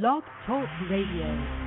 Blog Talk Radio.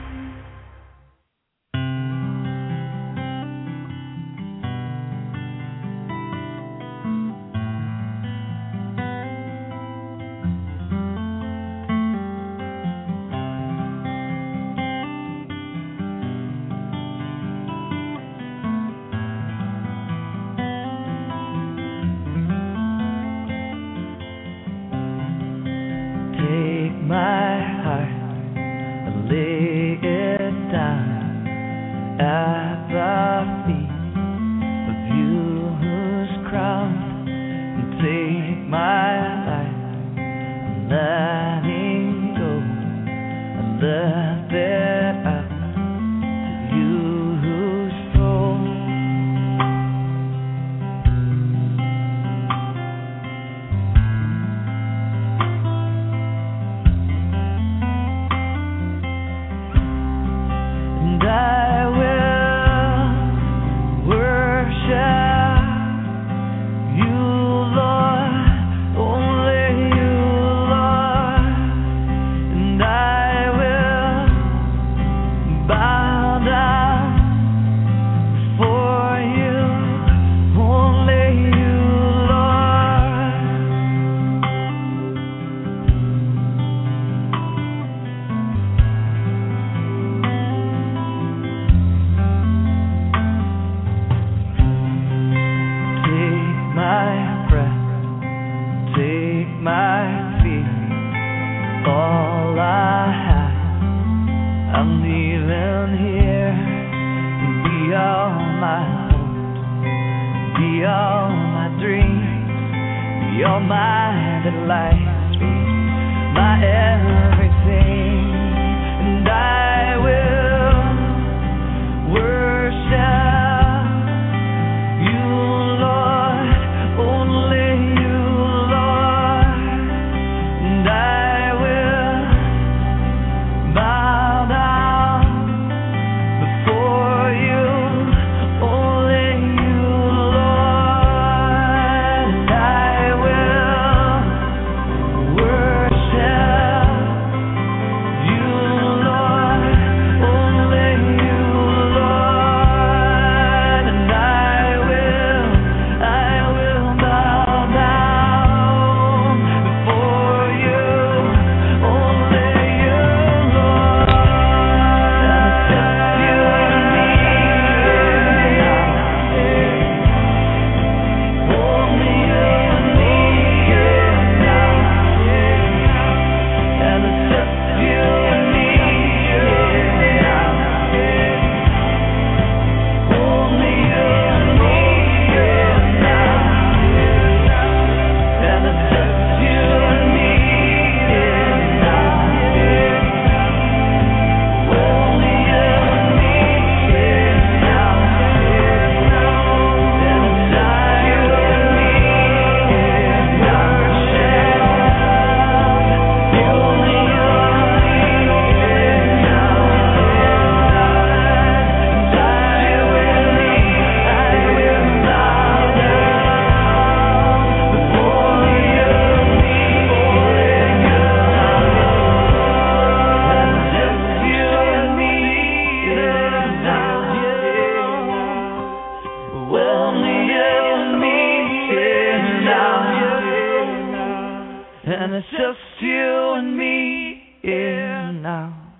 And it's just you and me here now.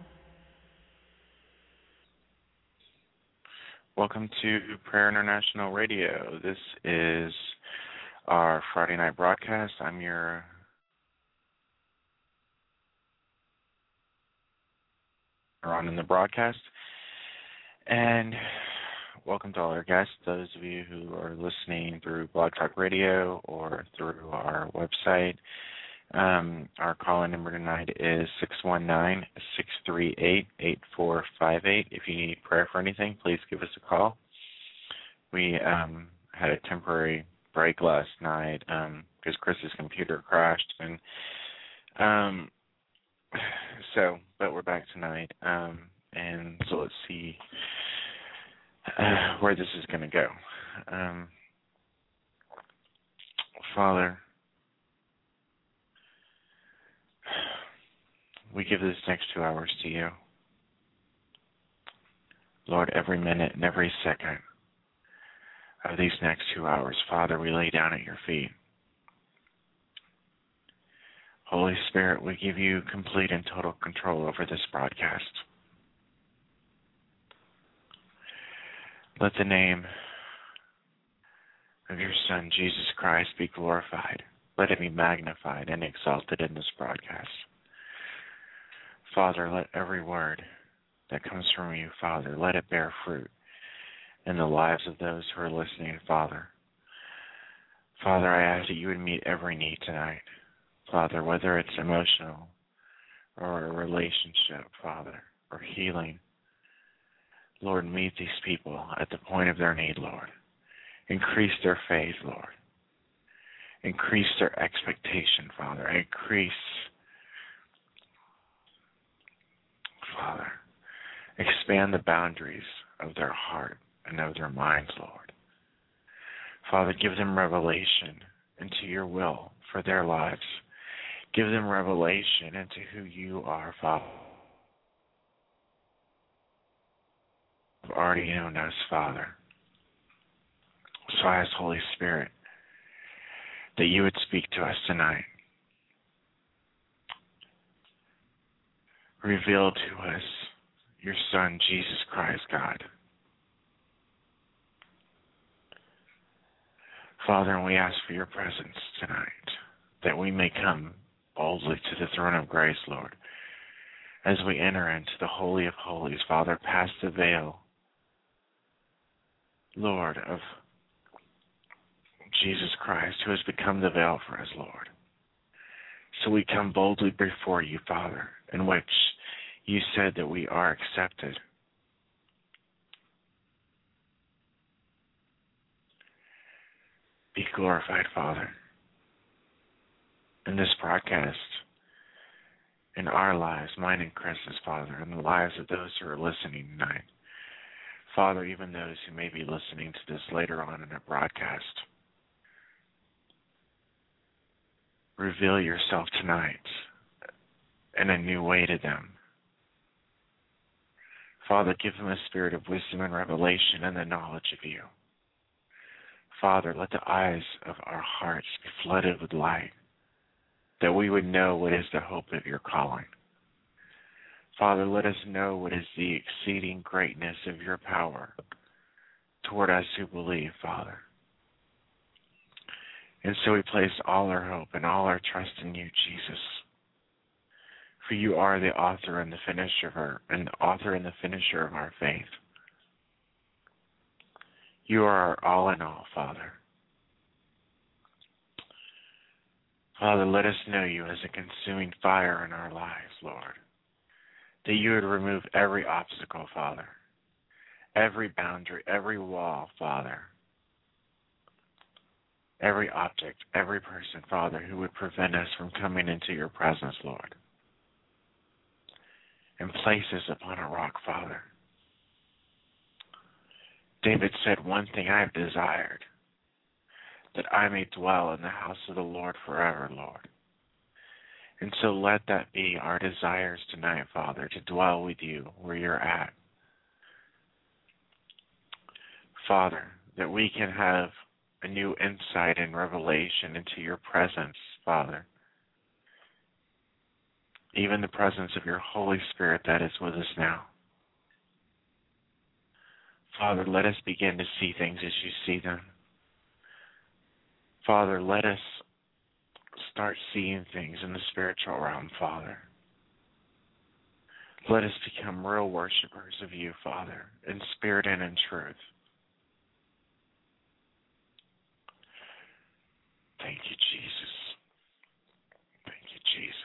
Welcome to Prayer International Radio. This is our Friday night broadcast. I'm your on in the broadcast. And welcome to all our guests, those of you who are listening through Blog Talk Radio or through our website. Um, our call-in number tonight is 619-638-8458. If you need prayer for anything, please give us a call. We um, had a temporary break last night because Chris's computer crashed, and um, so but we're back tonight. Um, and so let's see uh, where this is going to go. Um, Father, we give this next two hours to you. Lord, every minute and every second of these next two hours, Father, we lay down at your feet. Holy Spirit, we give you complete and total control over this broadcast. Let the name of your Son, Jesus Christ, be glorified. Let it be magnified and exalted in this broadcast. Father, let every word that comes from you, Father, let it bear fruit in the lives of those who are listening, Father. Father, I ask that you would meet every need tonight. Father, whether it's emotional or a relationship, Father, or healing. Lord, meet these people at the point of their need, Lord. Increase their faith, Lord. Increase their expectation, Father. Increase, Father. Expand the boundaries of their heart and of their minds, Lord. Father, give them revelation into your will for their lives. Give them revelation into who you are, Father. You've already known us, Father. So I ask, Holy Spirit, that you would speak to us tonight. Reveal to us your Son, Jesus Christ, God. Father, we ask for your presence tonight, that we may come boldly to the throne of grace, Lord. As we enter into the Holy of Holies, Father, pass the veil, Lord, of Jesus Christ, who has become the veil for us, Lord. So we come boldly before you, Father, in which you said that we are accepted. Be glorified, Father in this broadcast, in our lives, mine and Chris's, Father, and the lives of those who are listening tonight. Father, even those who may be listening to this later on in a broadcast, reveal yourself tonight in a new way to them. Father, give them a spirit of wisdom and revelation and the knowledge of you. Father, let the eyes of our hearts be flooded with light that we would know what is the hope of your calling. Father, let us know what is the exceeding greatness of your power toward us who believe, Father. And so we place all our hope and all our trust in you, Jesus. For you are the author and the finisher of our, and the author and the finisher of our faith. You are our all in all, Father. Father, let us know you as a consuming fire in our lives, Lord. That you would remove every obstacle, Father, every boundary, every wall, Father, every object, every person, Father, who would prevent us from coming into your presence, Lord. And place us upon a rock, Father. David said, One thing I have desired that I may dwell in the house of the Lord forever, Lord. And so let that be our desires tonight, Father, to dwell with you where you're at. Father, that we can have a new insight and revelation into your presence, Father. Even the presence of your Holy Spirit that is with us now. Father, let us begin to see things as you see them. Father, let us start seeing things in the spiritual realm, Father. Let us become real worshipers of you, Father, in spirit and in truth. Thank you, Jesus. Thank you, Jesus.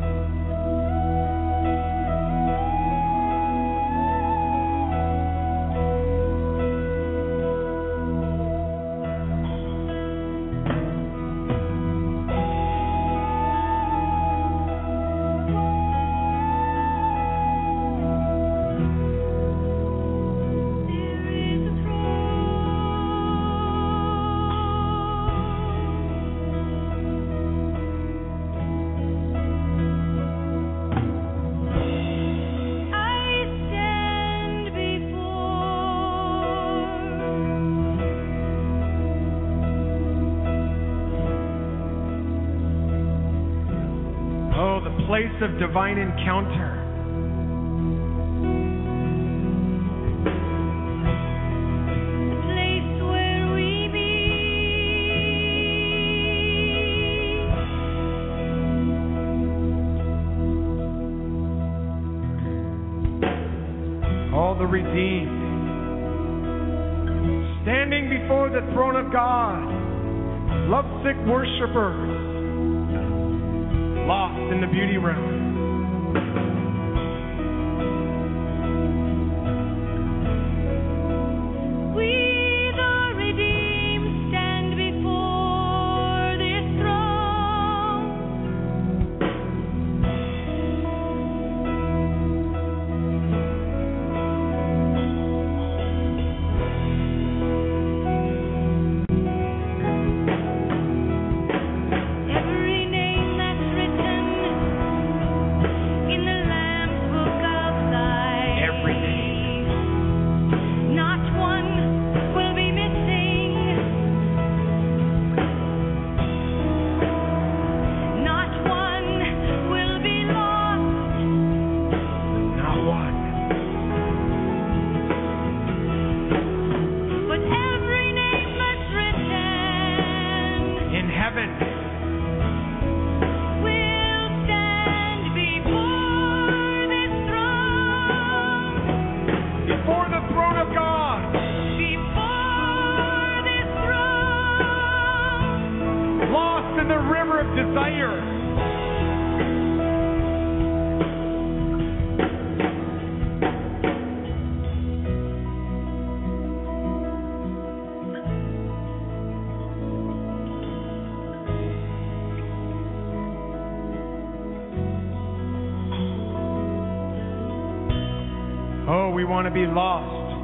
Divine encounter. All the redeemed standing before the throne of God, lovesick worshipers lost in the beauty realm. We want to be lost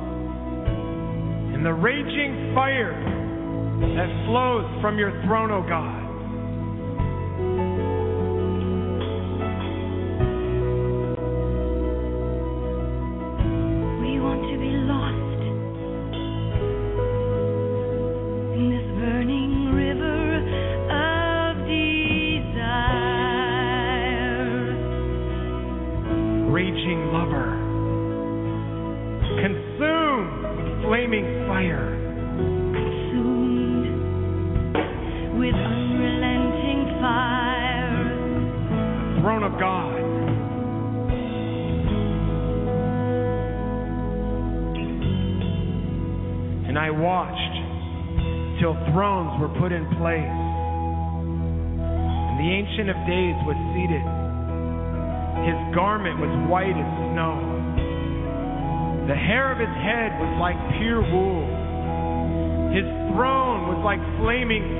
in the raging fire that flows from your throne, O oh God.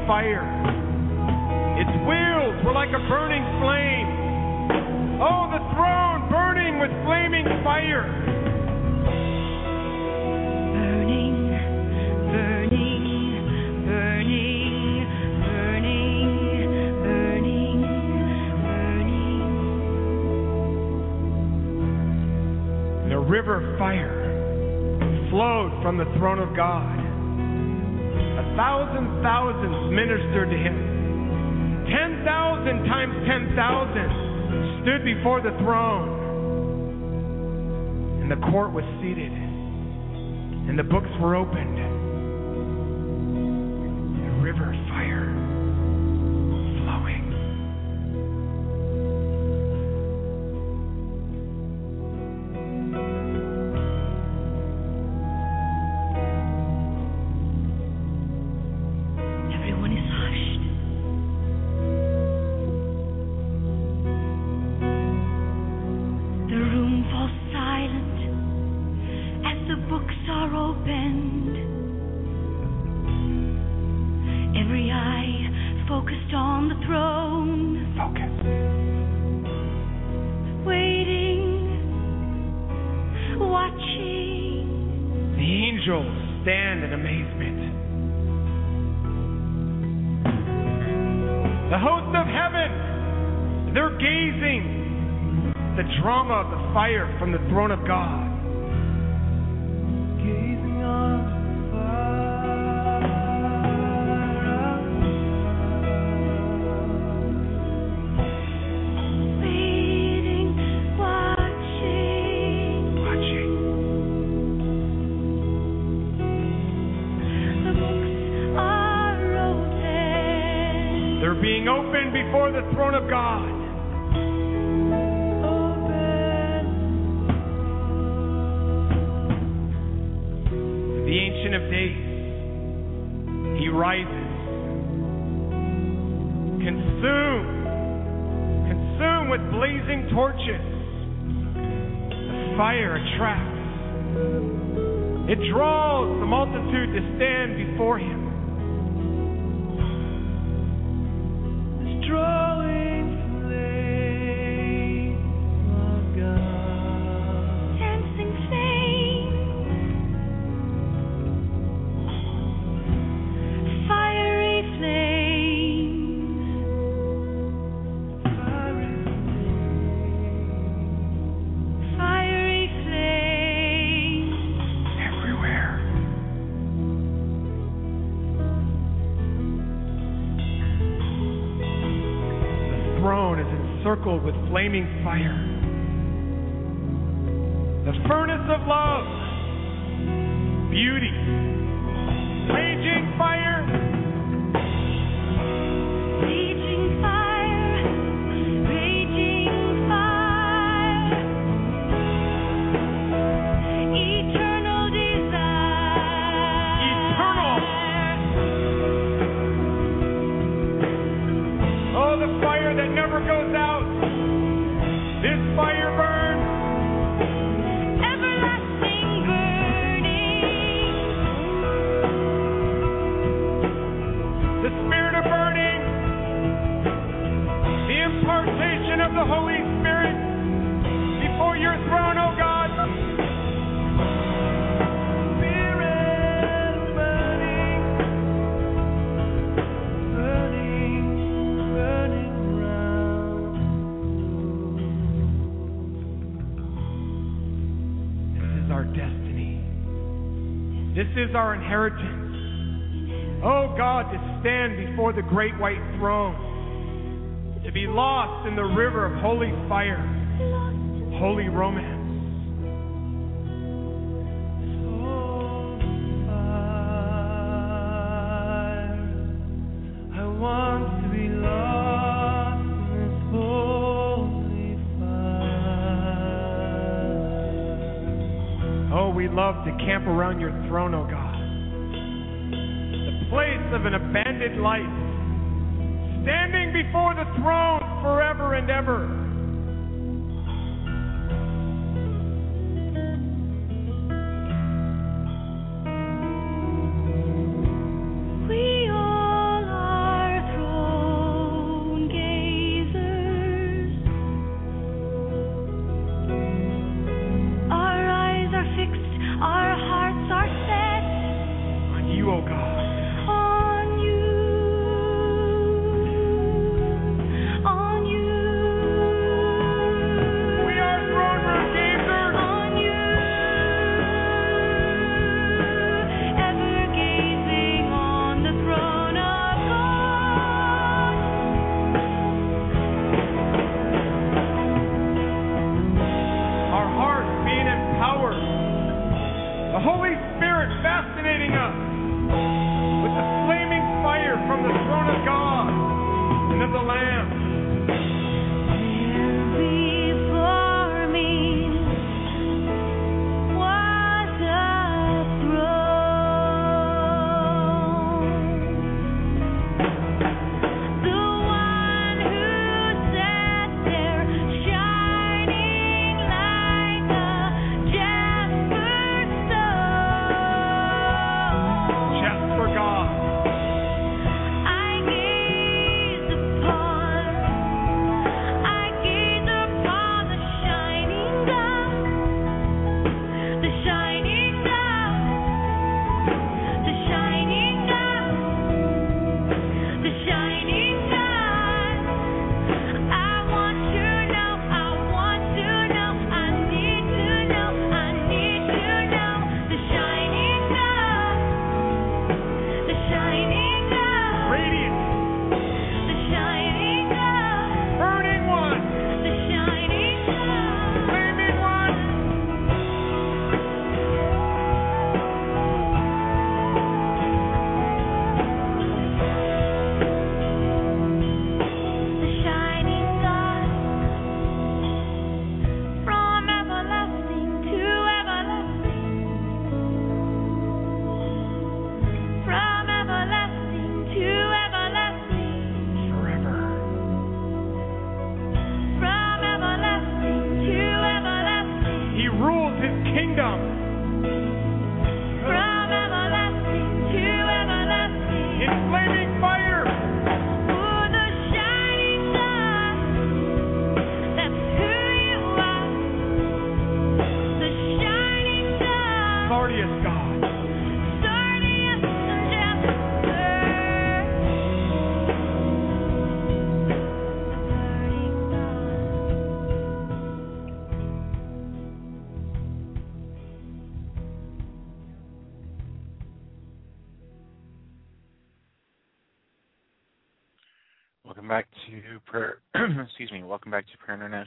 fire. Its wheels were like a burning flame. Oh, the throne burning with flaming fire. Burning, burning, burning, burning, burning, burning. And river fire flowed from the throne of God thousand thousands ministered to him. 10,000 times 10,000 stood before the throne. And the court was seated. And the books were opened. And rivers fire. throne of God. flaming fire. is our inheritance. Oh God, to stand before the great white throne, to be lost in the river of holy fire, holy romance. love to camp around your throne, O oh God. The place of an abandoned life, standing before the throne forever and ever.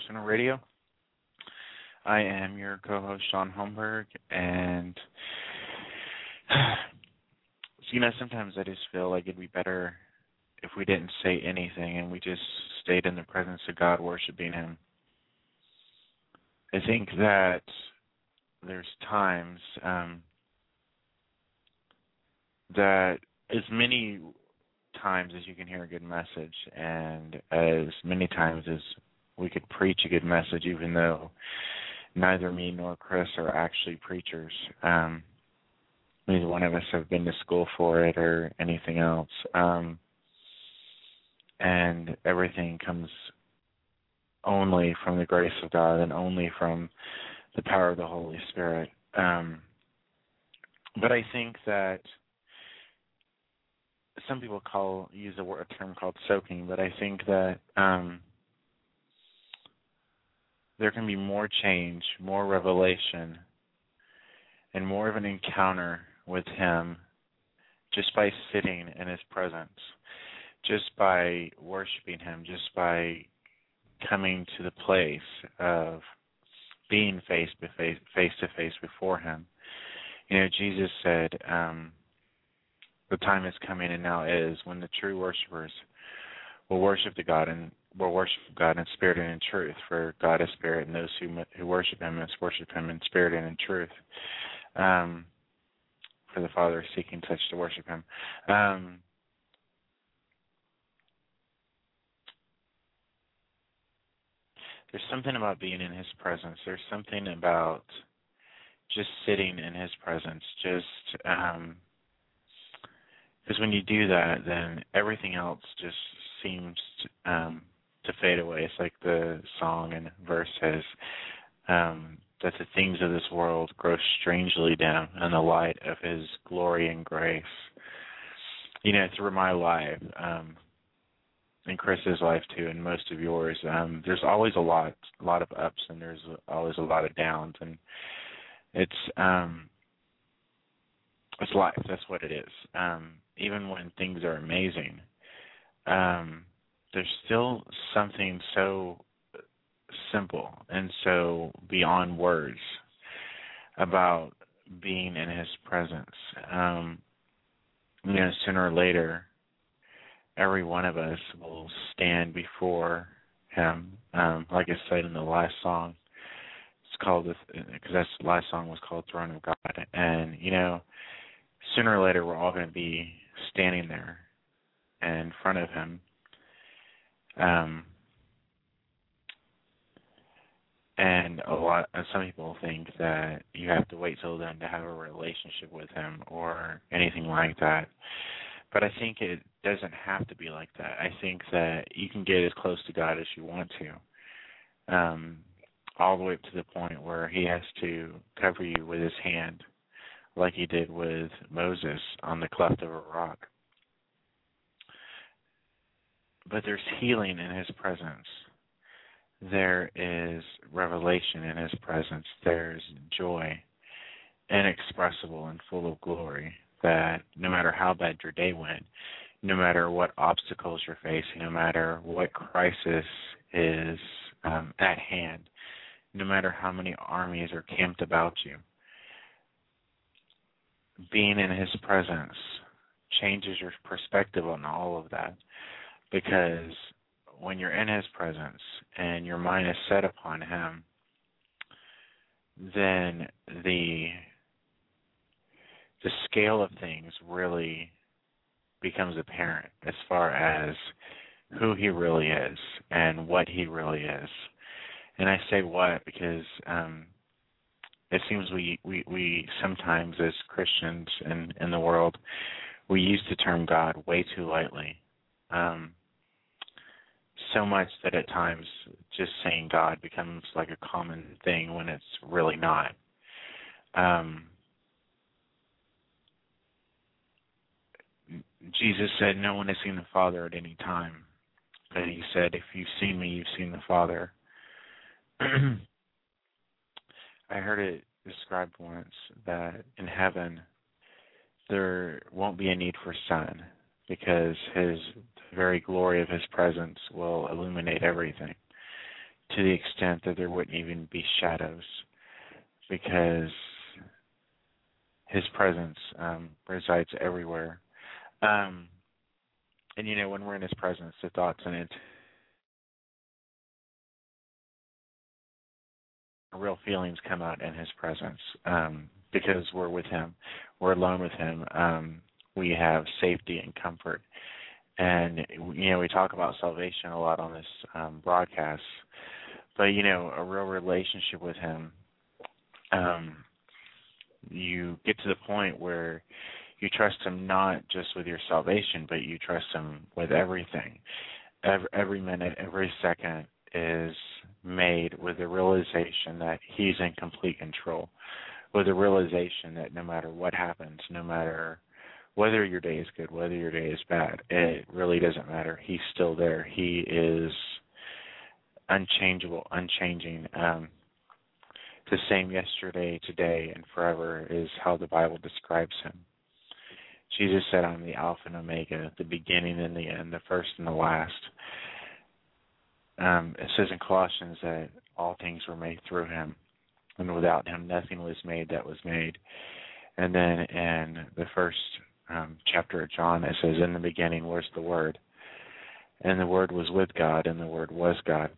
To International Radio. I am your co-host Shaun Holmberg, and you know sometimes I just feel like it'd be better if we didn't say anything and we just stayed in the presence of God, worshiping Him. I think that there's times um, that as many times as you can hear a good message and as many times as we could preach a good message even though neither me nor Chris are actually preachers. Um neither one of us have been to school for it or anything else. Um and everything comes only from the grace of God and only from the power of the Holy Spirit. Um but I think that some people call use a, word, a term called soaking, but I think that um, there can be more change, more revelation, and more of an encounter with Him just by sitting in His presence, just by worshiping Him, just by coming to the place of being face to face, face to face before Him. You know, Jesus said. Um, the time is coming and now is when the true worshipers will worship the God and will worship God in spirit and in truth. For God is spirit, and those who who worship Him must worship Him in spirit and in truth. Um, for the Father is seeking such to worship Him. Um, there's something about being in His presence. There's something about just sitting in His presence. Just um, because when you do that, then everything else just seems um, to fade away. It's like the song and verse says um, that the things of this world grow strangely dim in the light of His glory and grace. You know, through my life, um, and Chris's life too, and most of yours, um, there's always a lot, a lot of ups, and there's always a lot of downs, and it's um, it's life. That's what it is. Um, even when things are amazing, um, there's still something so simple and so beyond words about being in His presence. Um, you know, sooner or later, every one of us will stand before Him. Um, like I said in the last song, it's called because that's the last song was called Throne of God, and you know, sooner or later we're all going to be standing there in front of Him. Um, and a lot some people think that you have to wait till then to have a relationship with him or anything like that. But i think it doesn't have to be like that. I think that you can get as close to god as you want to um all the way up to the point where he has to cover you with his hand like he did with moses on the cleft of a rock but there's healing in his presence there is revelation in his presence. There's joy inexpressible and full of glory that no matter how bad your day went, no matter what obstacles you're facing, no matter what crisis is um, at hand, no matter how many armies are camped about you, being in his presence changes your perspective on all of that because when you're in his presence and your mind is set upon him, then the the scale of things really becomes apparent as far as who he really is and what he really is. And I say what because um it seems we, we, we sometimes as Christians in, in the world we use the term God way too lightly. Um so much that at times just saying God becomes like a common thing when it's really not. Um, Jesus said, No one has seen the Father at any time. But he said, If you've seen me, you've seen the Father. I heard it described once that in heaven there won't be a need for sun because his very glory of his presence will illuminate everything to the extent that there wouldn't even be shadows because his presence um, resides everywhere. Um, and you know, when we're in his presence, the thoughts and it real feelings come out in his presence um, because we're with him, we're alone with him. Um, we have safety and comfort and you know we talk about salvation a lot on this um, broadcast, but you know a real relationship with Him, um, you get to the point where you trust Him not just with your salvation, but you trust Him with everything. Every, every minute, every second is made with the realization that He's in complete control, with the realization that no matter what happens, no matter whether your day is good, whether your day is bad, it really doesn't matter. He's still there. He is unchangeable, unchanging. Um, the same yesterday, today, and forever is how the Bible describes him. Jesus said, I'm the Alpha and Omega, the beginning and the end, the first and the last. Um, it says in Colossians that all things were made through him, and without him nothing was made that was made. And then in the first um, chapter of John, it says, In the beginning was the Word, and the Word was with God, and the Word was God.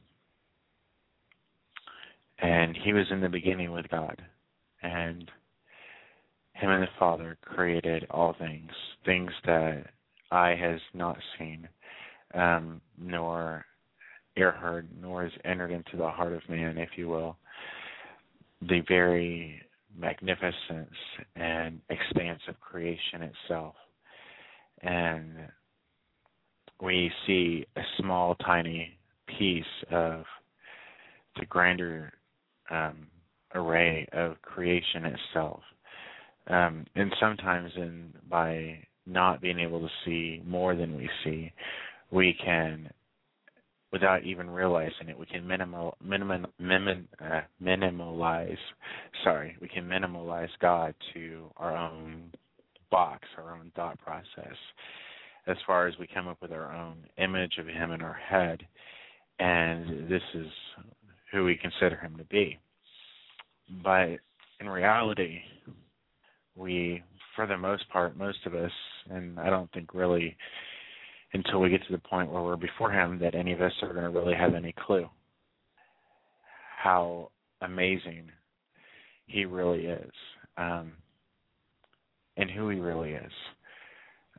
And He was in the beginning with God. And Him and the Father created all things, things that eye has not seen, um, nor ear heard, nor has entered into the heart of man, if you will. The very magnificence and expanse of creation itself. And we see a small, tiny piece of the grander um, array of creation itself. Um, and sometimes, in by not being able to see more than we see, we can without even realizing it. We can minimal, minimum, minim, uh, minimalize. Sorry, we can minimalize God to our own box, our own thought process, as far as we come up with our own image of Him in our head, and this is who we consider Him to be. But in reality, we, for the most part, most of us, and I don't think really until we get to the point where we're before Him that any of us are going to really have any clue how amazing He really is um, and who He really is.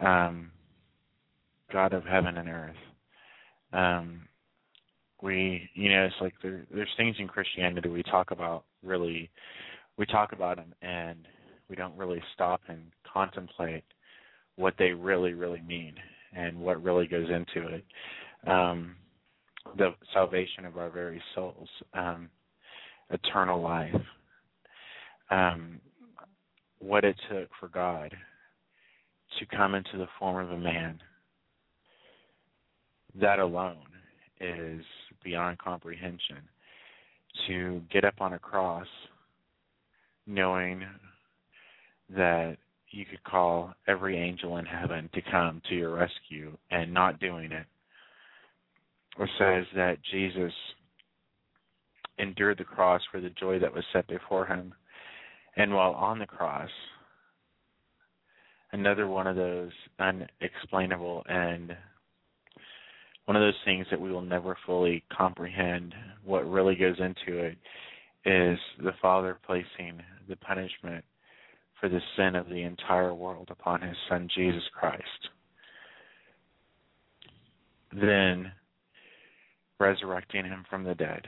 Um, God of heaven and earth. Um, we, you know, it's like there, there's things in Christianity we talk about really, we talk about them and we don't really stop and contemplate what they really, really mean and what really goes into it. Um, the salvation of our very souls, um, eternal life, um, what it took for God to come into the form of a man. That alone is beyond comprehension. To get up on a cross knowing that you could call every angel in heaven to come to your rescue and not doing it. Or says that Jesus endured the cross for the joy that was set before him. And while on the cross, another one of those unexplainable and one of those things that we will never fully comprehend what really goes into it is the Father placing the punishment for the sin of the entire world upon his son Jesus Christ. Then resurrecting him from the dead.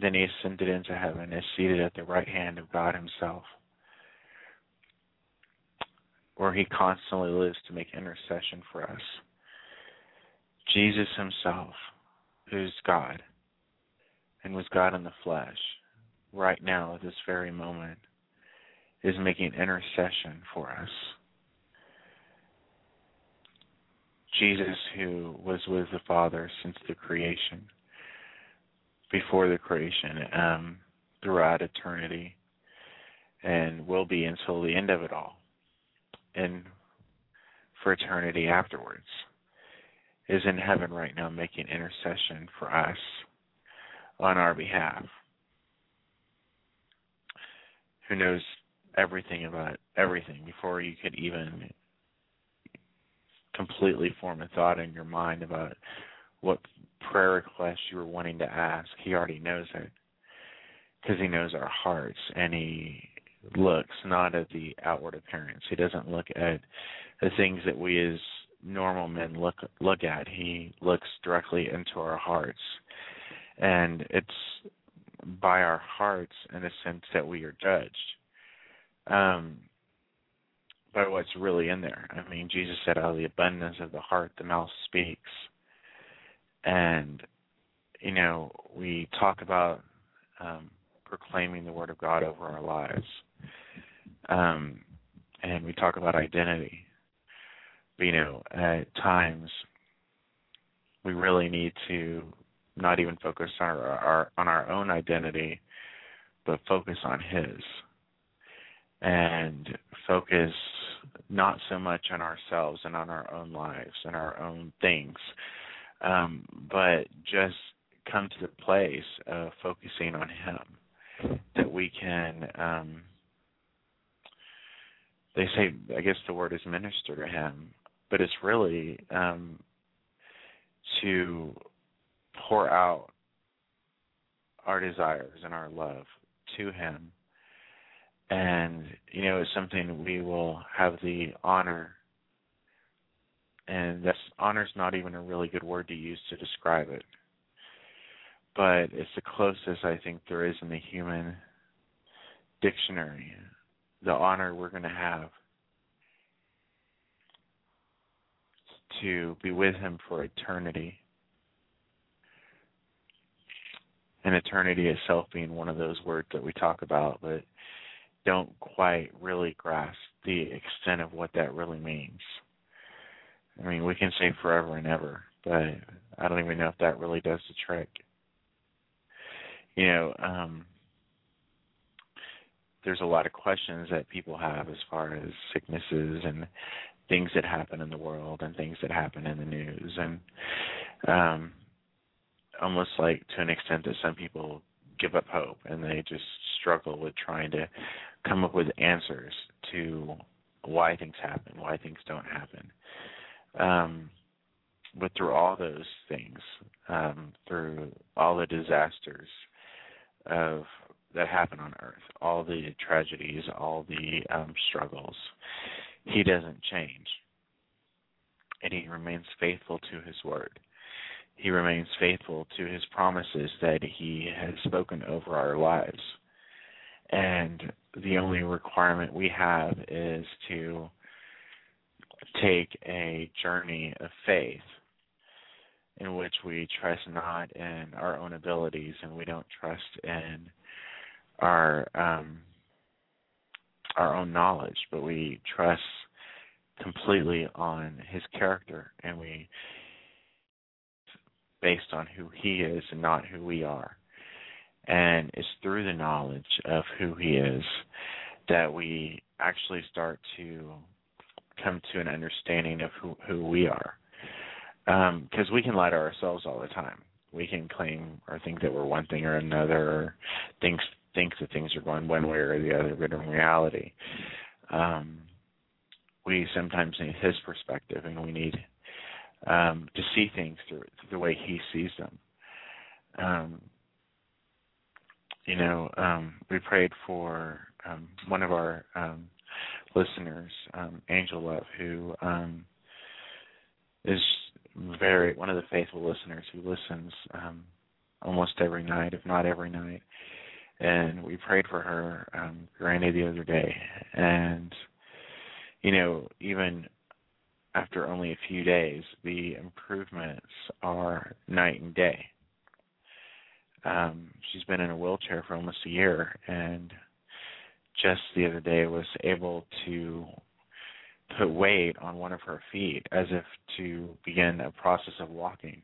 Then he ascended into heaven, is seated at the right hand of God himself, where he constantly lives to make intercession for us. Jesus himself, who's God, and was God in the flesh, right now, at this very moment, is making intercession for us. Jesus, who was with the Father since the creation, before the creation, um, throughout eternity, and will be until the end of it all, and for eternity afterwards, is in heaven right now making intercession for us on our behalf who knows everything about everything before you could even completely form a thought in your mind about what prayer request you were wanting to ask. He already knows it because he knows our hearts and he looks not at the outward appearance. He doesn't look at the things that we as normal men look look at. He looks directly into our hearts. And it's by our hearts in the sense that we are judged um, by what's really in there. I mean, Jesus said, out of the abundance of the heart, the mouth speaks. And, you know, we talk about um, proclaiming the word of God over our lives. Um, and we talk about identity. But, you know, at times we really need to not even focus on our, our on our own identity, but focus on His, and focus not so much on ourselves and on our own lives and our own things, um, but just come to the place of focusing on Him, that we can. Um, they say, I guess the word is minister to Him, but it's really um, to pour out our desires and our love to him. And you know it's something we will have the honor and that's honor's not even a really good word to use to describe it. But it's the closest i think there is in the human dictionary the honor we're going to have to be with him for eternity and eternity itself being one of those words that we talk about, but don't quite really grasp the extent of what that really means. I mean, we can say forever and ever, but I don't even know if that really does the trick. You know, um, there's a lot of questions that people have as far as sicknesses and things that happen in the world and things that happen in the news and um almost like to an extent that some people give up hope and they just struggle with trying to come up with answers to why things happen, why things don't happen. Um, but through all those things, um, through all the disasters of that happen on earth, all the tragedies, all the um, struggles, he doesn't change. And he remains faithful to his word. He remains faithful to his promises that he has spoken over our lives. And the only requirement we have is to take a journey of faith in which we trust not in our own abilities and we don't trust in our um, our own knowledge, but we trust completely on his character and we based on who he is and not who we are. And it's through the knowledge of who he is that we actually start to come to an understanding of who, who we are. Because um, we can lie to ourselves all the time. We can claim or think that we're one thing or another, or think think that things are going one way or the other, but in reality, um, we sometimes need his perspective, and we need um, to see things through, the way he sees them. Um, you know, um, we prayed for um, one of our um, listeners, um, Angel Love, who um, is very one of the faithful listeners who listens um, almost every night, if not every night. And we prayed for her, um, Granny, the other day, and you know, even after only a few days, the improvements are night and day. Um, she's been in a wheelchair for almost a year, and just the other day was able to put weight on one of her feet as if to begin a process of walking.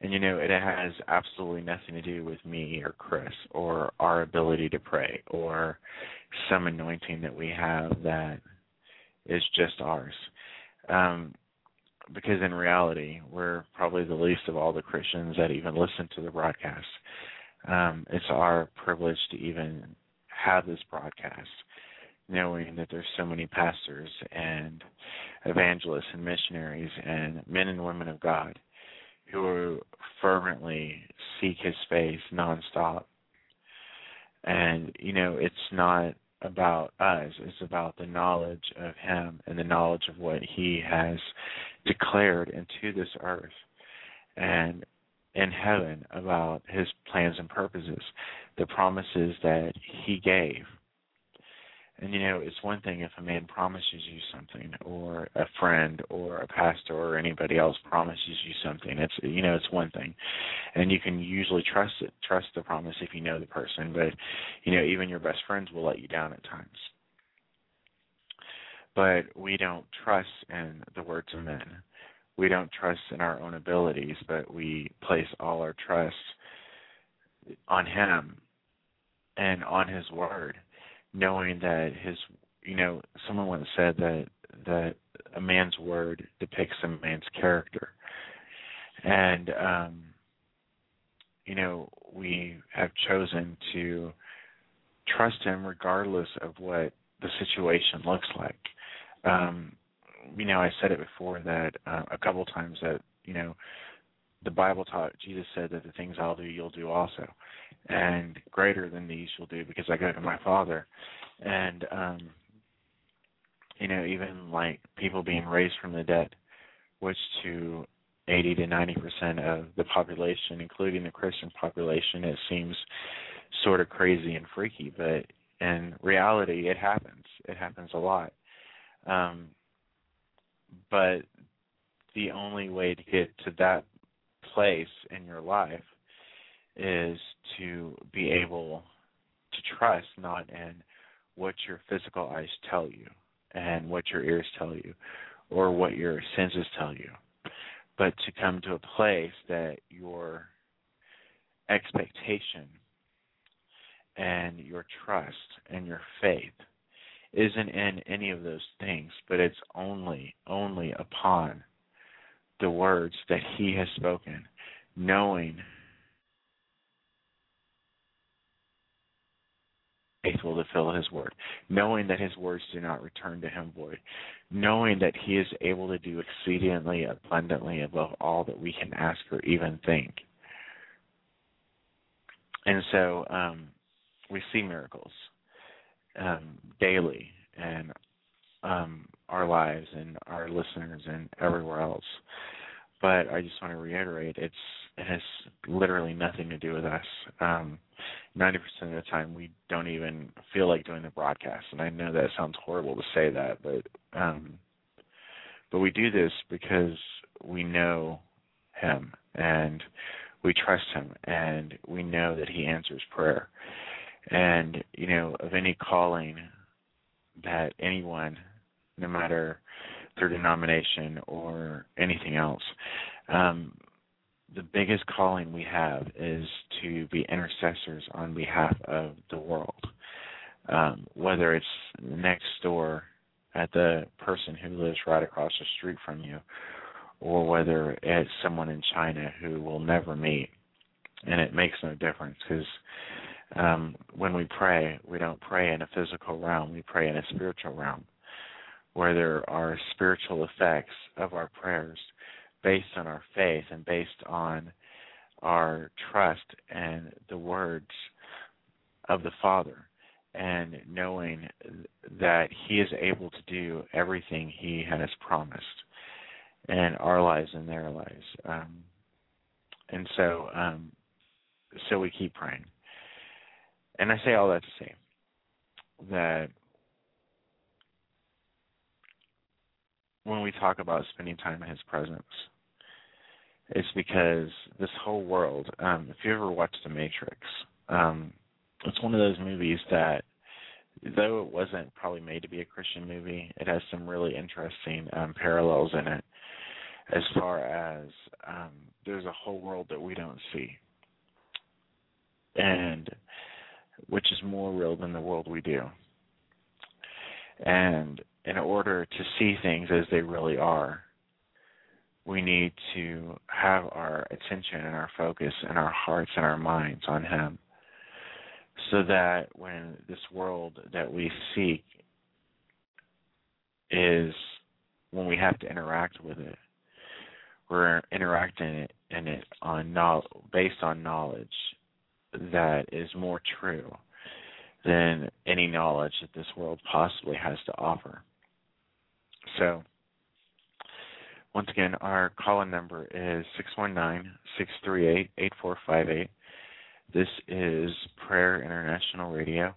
And you know, it has absolutely nothing to do with me or Chris or our ability to pray or some anointing that we have that is just ours. Um, because in reality, we're probably the least of all the Christians that even listen to the broadcast. Um, it's our privilege to even have this broadcast, knowing that there's so many pastors and evangelists and missionaries and men and women of God who fervently seek His face nonstop. And you know, it's not about us. It's about the knowledge of Him and the knowledge of what He has declared into this earth and in heaven about His plans and purposes, the promises that He gave and you know, it's one thing if a man promises you something, or a friend, or a pastor, or anybody else promises you something. It's you know, it's one thing, and you can usually trust it, trust the promise if you know the person. But you know, even your best friends will let you down at times. But we don't trust in the words of men. We don't trust in our own abilities, but we place all our trust on Him and on His Word knowing that his you know someone once said that that a man's word depicts a man's character. And um you know we have chosen to trust him regardless of what the situation looks like. Um you know i said it before that uh, a couple times that you know the bible taught jesus said that the things i'll do you'll do also and greater than these you'll do because I go to my Father. And um you know, even like people being raised from the dead, which to 80 to 90 percent of the population, including the Christian population, it seems sort of crazy and freaky, but in reality, it happens. It happens a lot. Um, but the only way to get to that place in your life is to be able to trust not in what your physical eyes tell you and what your ears tell you or what your senses tell you, but to come to a place that your expectation and your trust and your faith isn't in any of those things, but it's only, only upon the words that he has spoken, knowing faithful to fill his word, knowing that his words do not return to him void, knowing that he is able to do exceedingly abundantly above all that we can ask or even think. And so um, we see miracles um, daily, and um, our lives and our listeners and everywhere else. But I just want to reiterate, it's it has literally nothing to do with us. Um, 90% of the time, we don't even feel like doing the broadcast, and I know that sounds horrible to say that, but um, but we do this because we know Him and we trust Him, and we know that He answers prayer. And you know, of any calling that anyone, no matter their denomination or anything else, um, the biggest calling we have is to be intercessors on behalf of the world. Um, whether it's next door at the person who lives right across the street from you, or whether it's someone in China who will never meet. And it makes no difference because um, when we pray, we don't pray in a physical realm, we pray in a spiritual realm where there are spiritual effects of our prayers based on our faith and based on our trust and the words of the Father and knowing that He is able to do everything He has promised in our lives and their lives. Um, and so, um, so we keep praying. And I say all that to say that when we talk about spending time in His presence, it's because this whole world. Um, if you ever watched The Matrix, um, it's one of those movies that, though it wasn't probably made to be a Christian movie, it has some really interesting um, parallels in it. As far as um, there's a whole world that we don't see, and which is more real than the world we do. And in order to see things as they really are, we need to have our attention and our focus and our hearts and our minds on Him so that when this world that we seek is when we have to interact with it, we're interacting it in it on knowledge, based on knowledge that is more true than any knowledge that this world possibly has to offer. So once again, our call-in number is 619-638-8458. This is Prayer International Radio.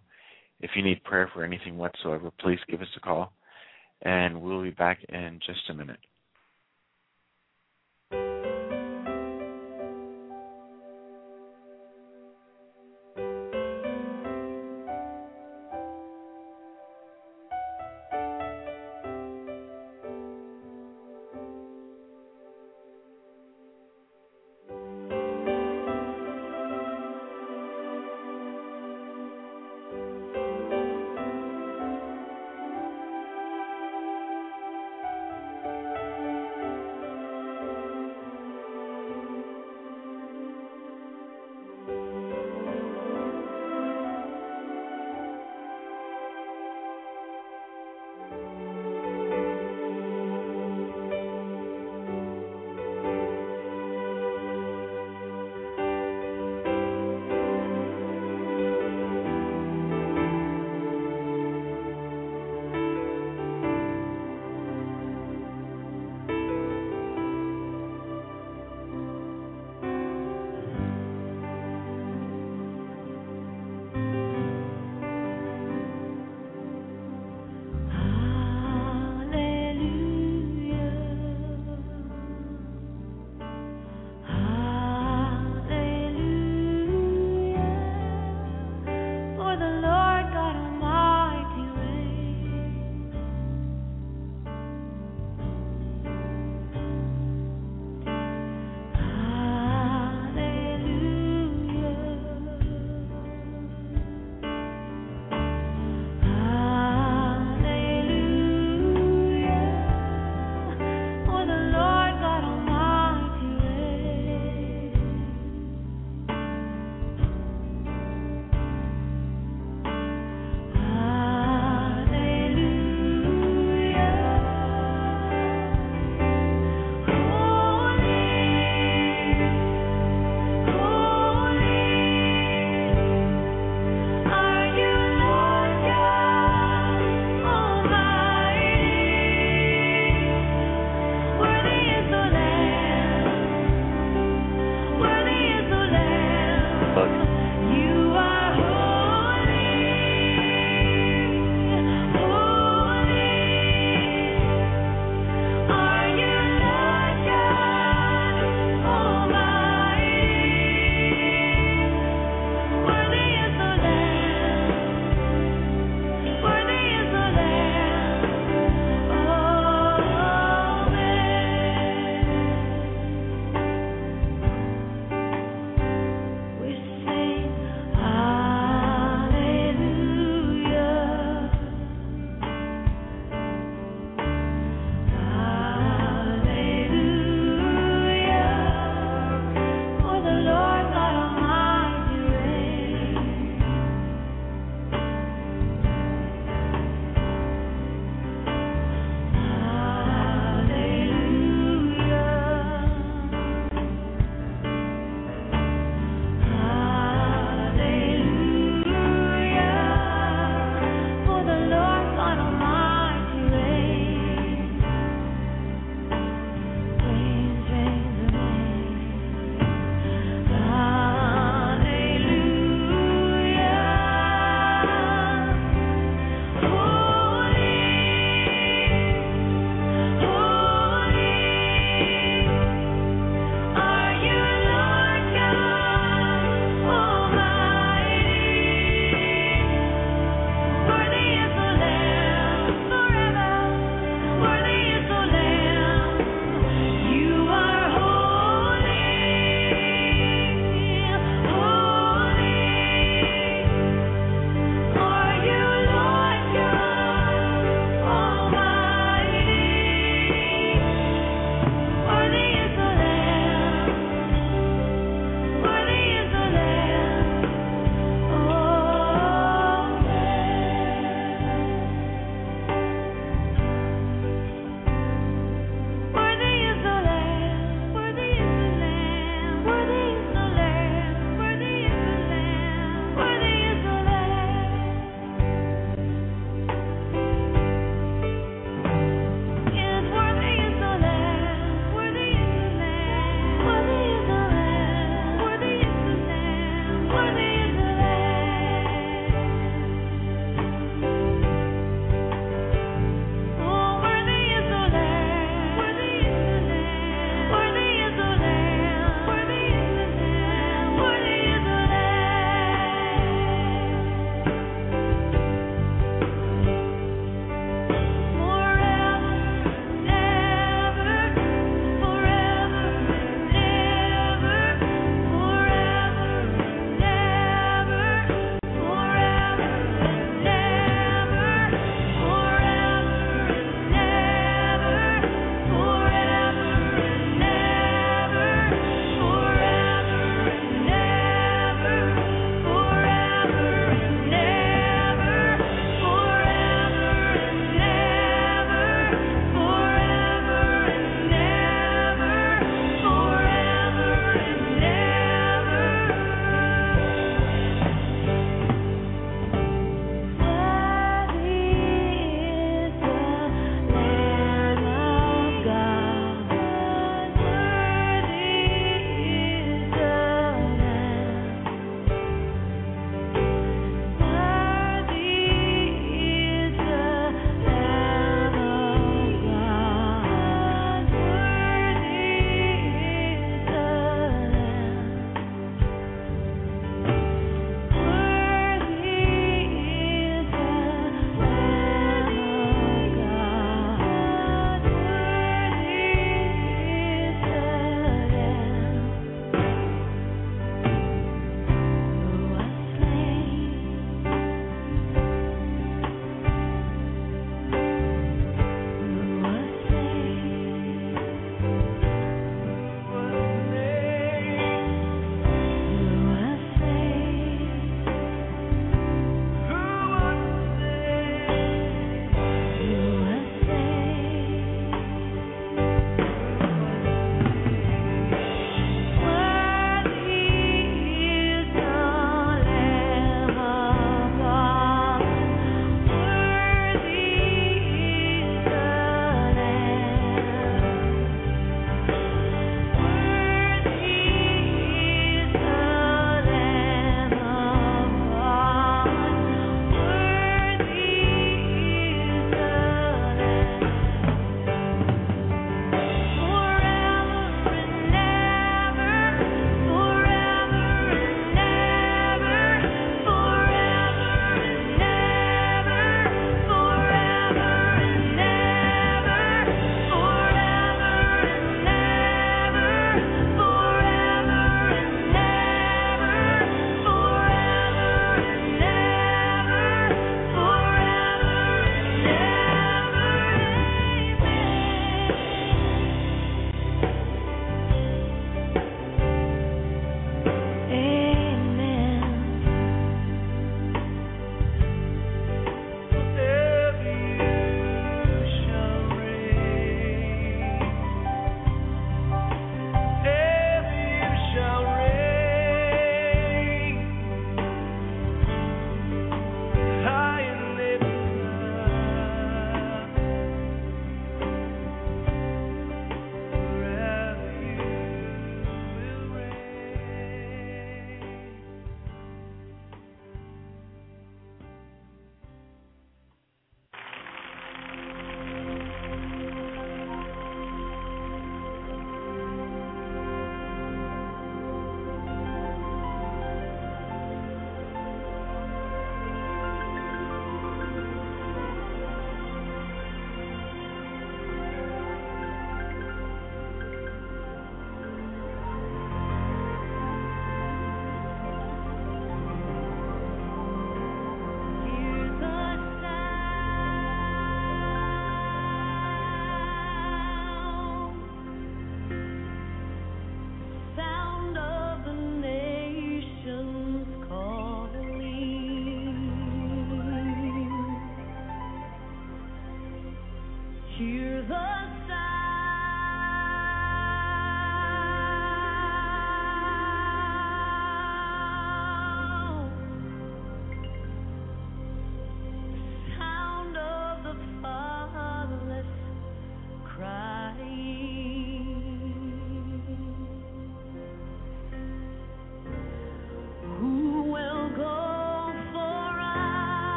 If you need prayer for anything whatsoever, please give us a call, and we'll be back in just a minute.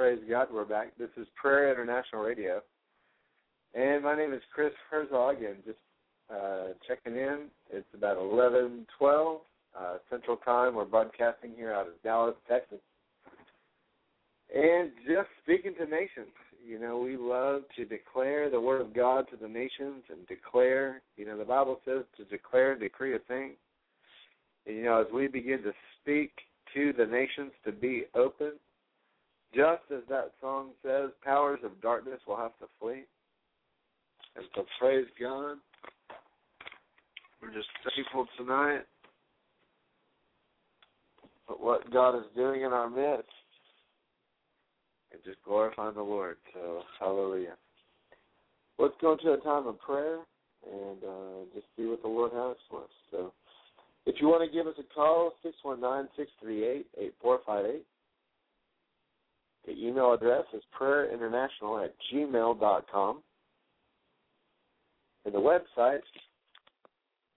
Praise God, we're back. This is Prayer International Radio. And my name is Chris Herzog, and just uh, checking in. It's about 11, 12 uh, Central Time. We're broadcasting here out of Dallas, Texas. And just speaking to nations. You know, we love to declare the Word of God to the nations and declare, you know, the Bible says to declare and decree a thing. And, you know, as we begin to speak to the nations to be open, just as that song says, powers of darkness will have to flee. And so praise God. We're just thankful tonight for what God is doing in our midst and just glorifying the Lord. So hallelujah. Let's go into a time of prayer and uh, just see what the Lord has for us. So if you want to give us a call, six one nine six three eight eight four five eight. The email address is prayerinternational at gmail dot com. And the website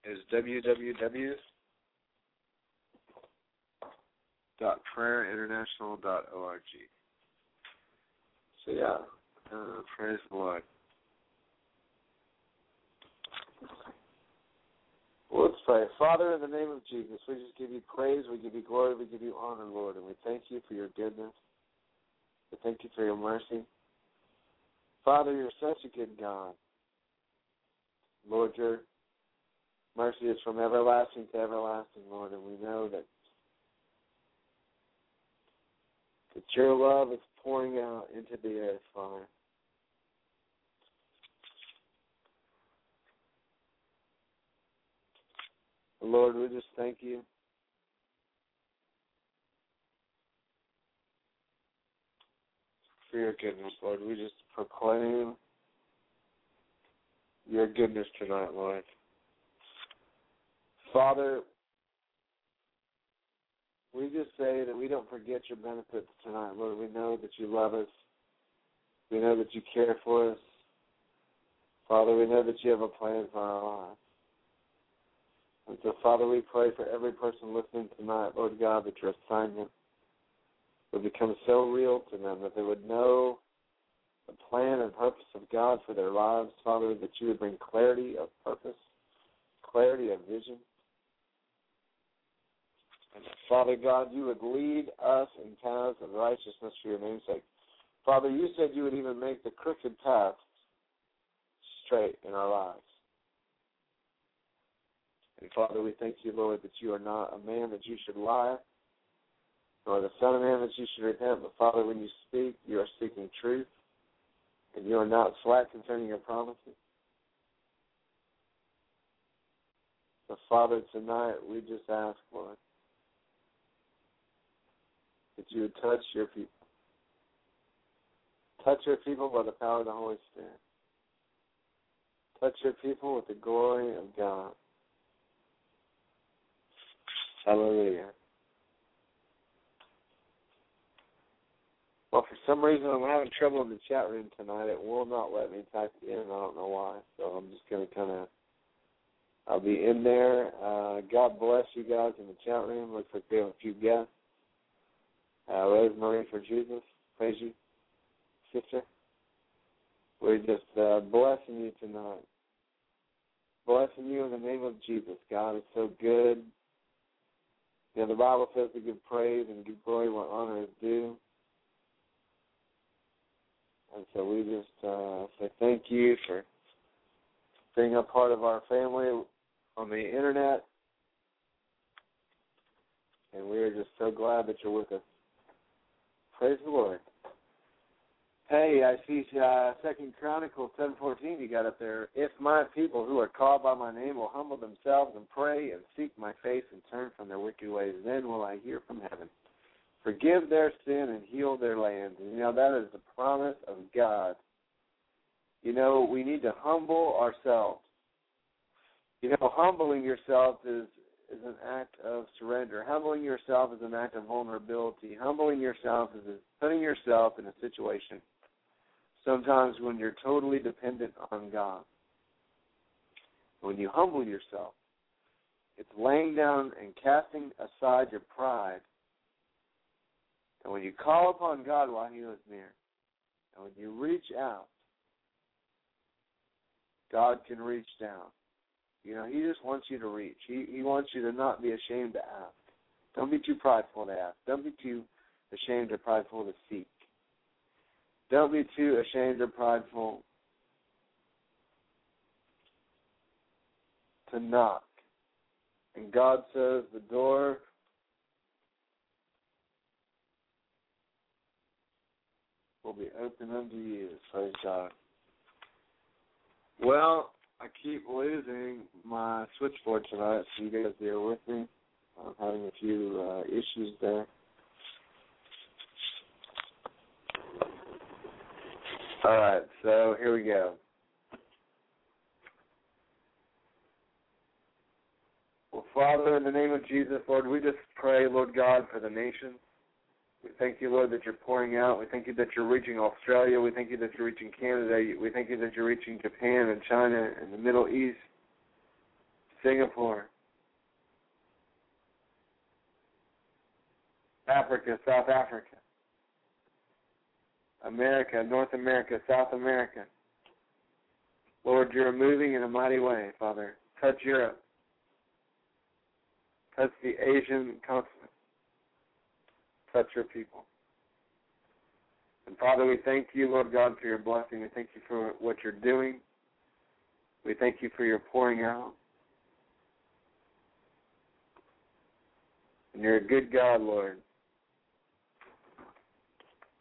is www.prayerinternational.org. So yeah, uh, praise the Lord. Well, let's pray. Father, in the name of Jesus, we just give you praise, we give you glory, we give you honor, Lord, and we thank you for your goodness. We thank you for your mercy. Father, you're such a good God. Lord, your mercy is from everlasting to everlasting, Lord, and we know that that your love is pouring out into the earth, Father. Lord, we just thank you. Your goodness, Lord. We just proclaim your goodness tonight, Lord. Father, we just say that we don't forget your benefits tonight, Lord. We know that you love us. We know that you care for us. Father, we know that you have a plan for our lives. And so, Father, we pray for every person listening tonight, Lord God, that your assignment would become so real to them that they would know the plan and purpose of God for their lives, Father, that you would bring clarity of purpose, clarity of vision. And Father God, you would lead us in paths of righteousness for your name's sake. Father, you said you would even make the crooked paths straight in our lives. And Father, we thank you, Lord, that you are not a man that you should lie, nor the Son of Man that you should repent. But Father, when you speak, you are speaking truth and you are not slack concerning your promises. So, Father, tonight we just ask, Lord, that you would touch your people. Touch your people by the power of the Holy Spirit. Touch your people with the glory of God. Hallelujah. Well, for some reason, I'm having trouble in the chat room tonight. It will not let me type in. I don't know why. So I'm just going to kind of, I'll be in there. Uh, God bless you guys in the chat room. Looks like we have a few guests. Uh, Rosemary for Jesus. Praise you, sister. We're just uh, blessing you tonight. Blessing you in the name of Jesus. God is so good. You know, the Bible says to give praise and give glory where honor is due. And so we just uh, say thank you for being a part of our family on the internet. And we are just so glad that you're with us. Praise the Lord. Hey, I see uh, Second Chronicles seven fourteen. You got up there. If my people who are called by my name will humble themselves and pray and seek my face and turn from their wicked ways, then will I hear from heaven forgive their sin and heal their land. And, you know, that is the promise of God. You know, we need to humble ourselves. You know, humbling yourself is is an act of surrender. Humbling yourself is an act of vulnerability. Humbling yourself is putting yourself in a situation sometimes when you're totally dependent on God. When you humble yourself, it's laying down and casting aside your pride And when you call upon God while He is near, and when you reach out, God can reach down. You know, He just wants you to reach. He He wants you to not be ashamed to ask. Don't be too prideful to ask. Don't be too ashamed or prideful to seek. Don't be too ashamed or prideful to knock. And God says the door will be open unto you. Praise God. Well, I keep losing my switchboard tonight, so you guys bear with me. I'm having a few uh, issues there. All right, so here we go. Well, Father, in the name of Jesus, Lord, we just pray, Lord God, for the nations. We thank you, Lord, that you're pouring out. We thank you that you're reaching Australia. We thank you that you're reaching Canada. We thank you that you're reaching Japan and China and the Middle East, Singapore, Africa, South Africa, America, North America, South America. Lord, you're moving in a mighty way, Father. Touch Europe. Touch the Asian continent. Touch your people. And Father, we thank you, Lord God, for your blessing. We thank you for what you're doing. We thank you for your pouring out. And you're a good God, Lord.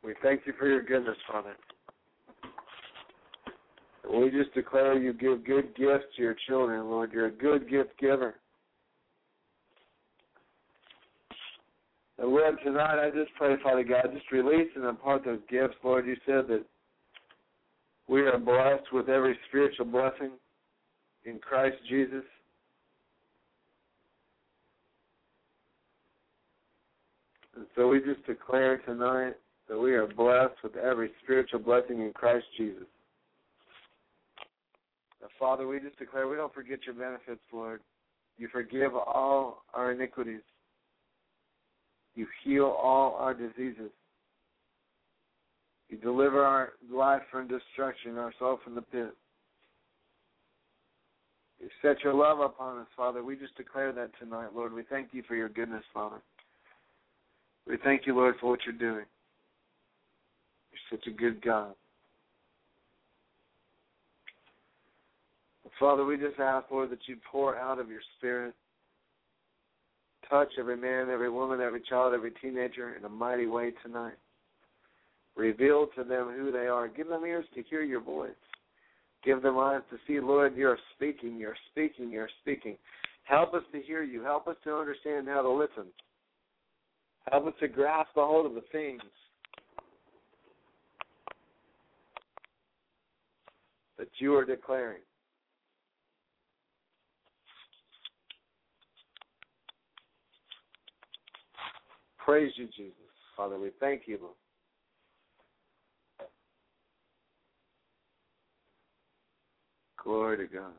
We thank you for your goodness, Father. We just declare you give good gifts to your children, Lord. You're a good gift giver. And Lord, tonight I just pray, Father God, just release and impart those gifts. Lord, you said that we are blessed with every spiritual blessing in Christ Jesus. And so we just declare tonight that we are blessed with every spiritual blessing in Christ Jesus. Father, we just declare we don't forget your benefits, Lord. You forgive all our iniquities. You heal all our diseases. You deliver our life from destruction, our soul from the pit. You set your love upon us, Father. We just declare that tonight, Lord. We thank you for your goodness, Father. We thank you, Lord, for what you're doing. You're such a good God. Father, we just ask, Lord, that you pour out of your Spirit touch every man, every woman, every child, every teenager in a mighty way tonight. Reveal to them who they are. Give them ears to hear your voice. Give them eyes to see, Lord, you're speaking, you're speaking, you're speaking. Help us to hear you. Help us to understand how to listen. Help us to grasp a hold of the things that you are declaring. Praise you, Jesus. Father, we thank you, Lord. Glory to God.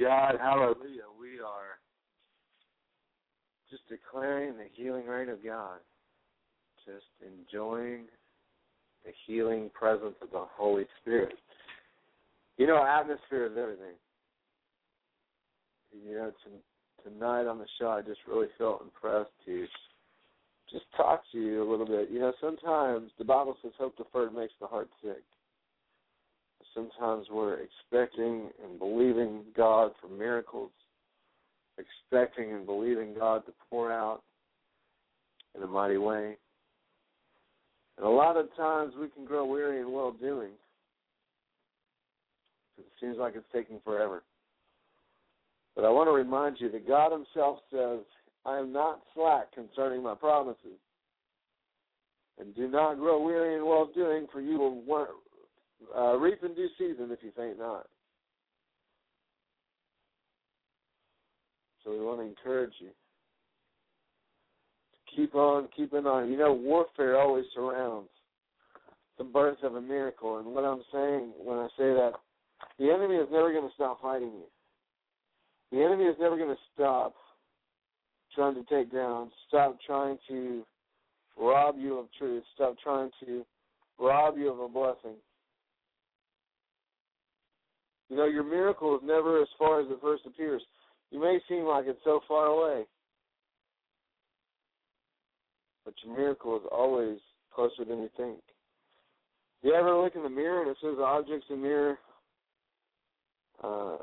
God. Hallelujah. We are just declaring the healing reign of God, just enjoying the healing presence of the Holy Spirit. You know, atmosphere is everything. You know, to, tonight on the show, I just really felt impressed to just talk to you a little bit. You know, sometimes the Bible says hope deferred makes the heart sick sometimes we're expecting and believing God for miracles, expecting and believing God to pour out in a mighty way. And a lot of times we can grow weary in well doing. It seems like it's taking forever. But I want to remind you that God Himself says, I am not slack concerning my promises. And do not grow weary in well doing, for you will uh, reap in due season if you faint not. So we want to encourage you to keep on keeping on. You know, warfare always surrounds the birth of a miracle. And what I'm saying when I say that, the enemy is never going to stop fighting you. The enemy is never going to stop trying to take down, stop trying to rob you of truth, stop trying to rob you of a blessing. You know, your miracle is never as far as it first appears. You may seem like it's so far away, but your miracle is always closer than you think. You ever look in the mirror and it says objects in mirror uh,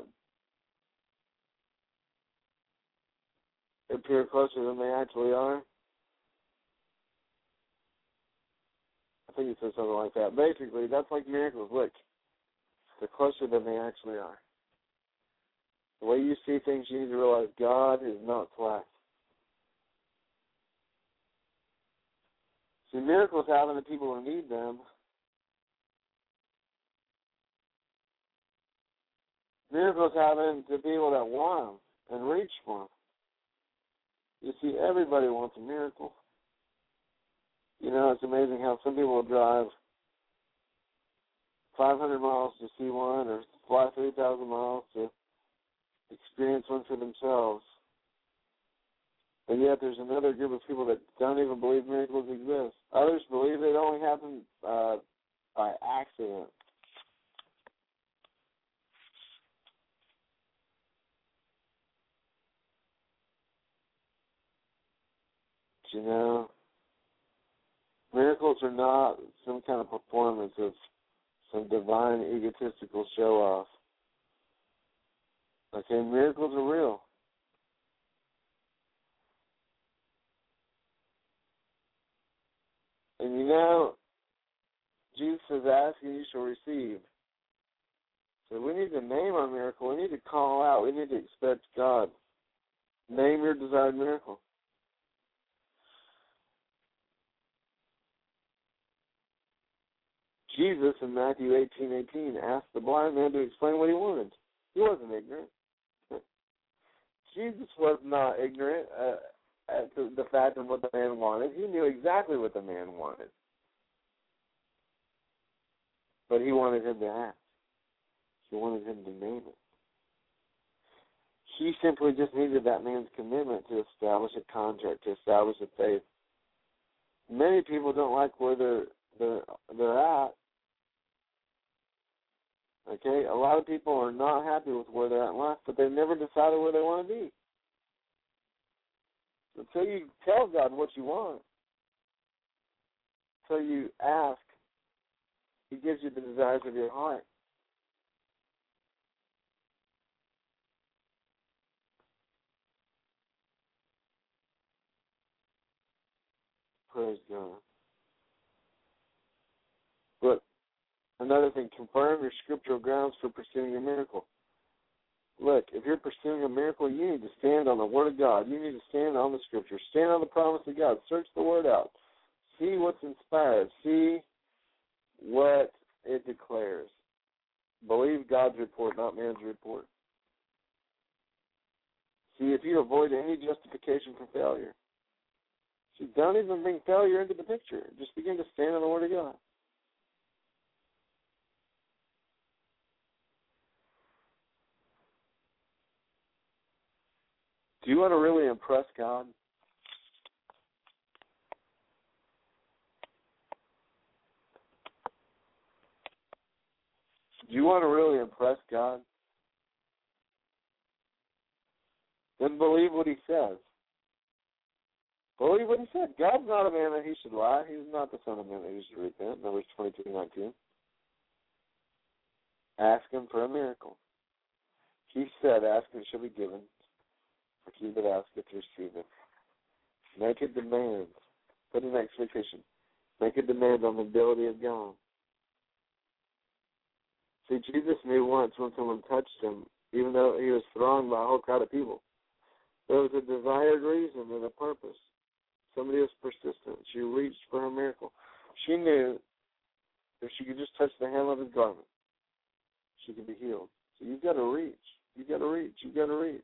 appear closer than they actually are? I think it says something like that. Basically, that's like miracles. Look, they're closer than they actually are. The way you see things, you need to realize God is not slack. See, miracles happen to people who need them. Miracles happen to people that want them and reach for them. You see, everybody wants a miracle. You know, it's amazing how some people drive 500 miles to see one or fly 3,000 miles to experience one for themselves. And yet there's another group of people that don't even believe miracles exist. Others believe they only happen uh, by accident. you know, miracles are not some kind of performance of some divine egotistical show off. Okay, miracles are real. And you know, Jesus says, ask and you shall receive. So we need to name our miracle. We need to call out. We need to expect God. Name your desired miracle. Jesus in Matthew eighteen eighteen asked the blind man to explain what he wanted. He wasn't ignorant. Jesus was not ignorant uh, at the, the fact of what the man wanted. He knew exactly what the man wanted. But he wanted him to ask. He wanted him to name it. He simply just needed that man's commitment to establish a contract, to establish a faith. Many people don't like where they're they're they're at. Okay, a lot of people are not happy with where they're at in life, but they've never decided where they want to be. Until you tell God what you want, until you ask, He gives you the desires of your heart. Praise God. But another thing, confirm your scriptural grounds for pursuing a miracle. Look, if you're pursuing a miracle, you need to stand on the Word of God. You need to stand on the Scripture. Stand on the promise of God. Search the Word out. See what's inspired. See what it declares. Believe God's report, not man's report. See, if you avoid any justification for failure, see, don't even bring failure into the picture. Just begin to stand on the Word of God. Do you want to really impress God? Do you want to really impress God? Then believe what He says. Believe what He said. God's not a man that He should lie. He's not the Son of Man that He should repent. Numbers twenty-two nineteen. Ask Him for a miracle. He said, "Ask and it shall be given." For he that asketh it. Make a demand. Put an expectation. Make a demand on the ability of God. See, Jesus knew once when someone touched him, even though he was thronged by a whole crowd of people, there was a desired reason and a purpose. Somebody was persistent. She reached for her miracle. She knew if she could just touch the hem of his garment, she could be healed. So you've got to reach. You've got to reach. You've got to reach.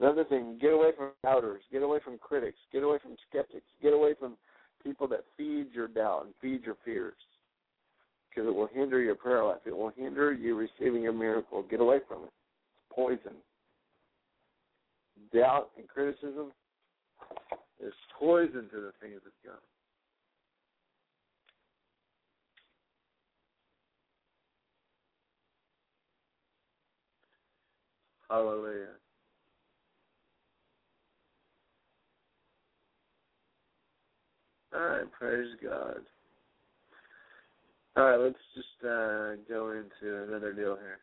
Another thing, get away from doubters, get away from critics, get away from skeptics, get away from people that feed your doubt and feed your fears. Because it will hinder your prayer life. It will hinder you receiving your miracle. Get away from it. It's poison. Doubt and criticism is poison to the things of God. Hallelujah. All right, praise God. All right, let's just uh, go into another deal here.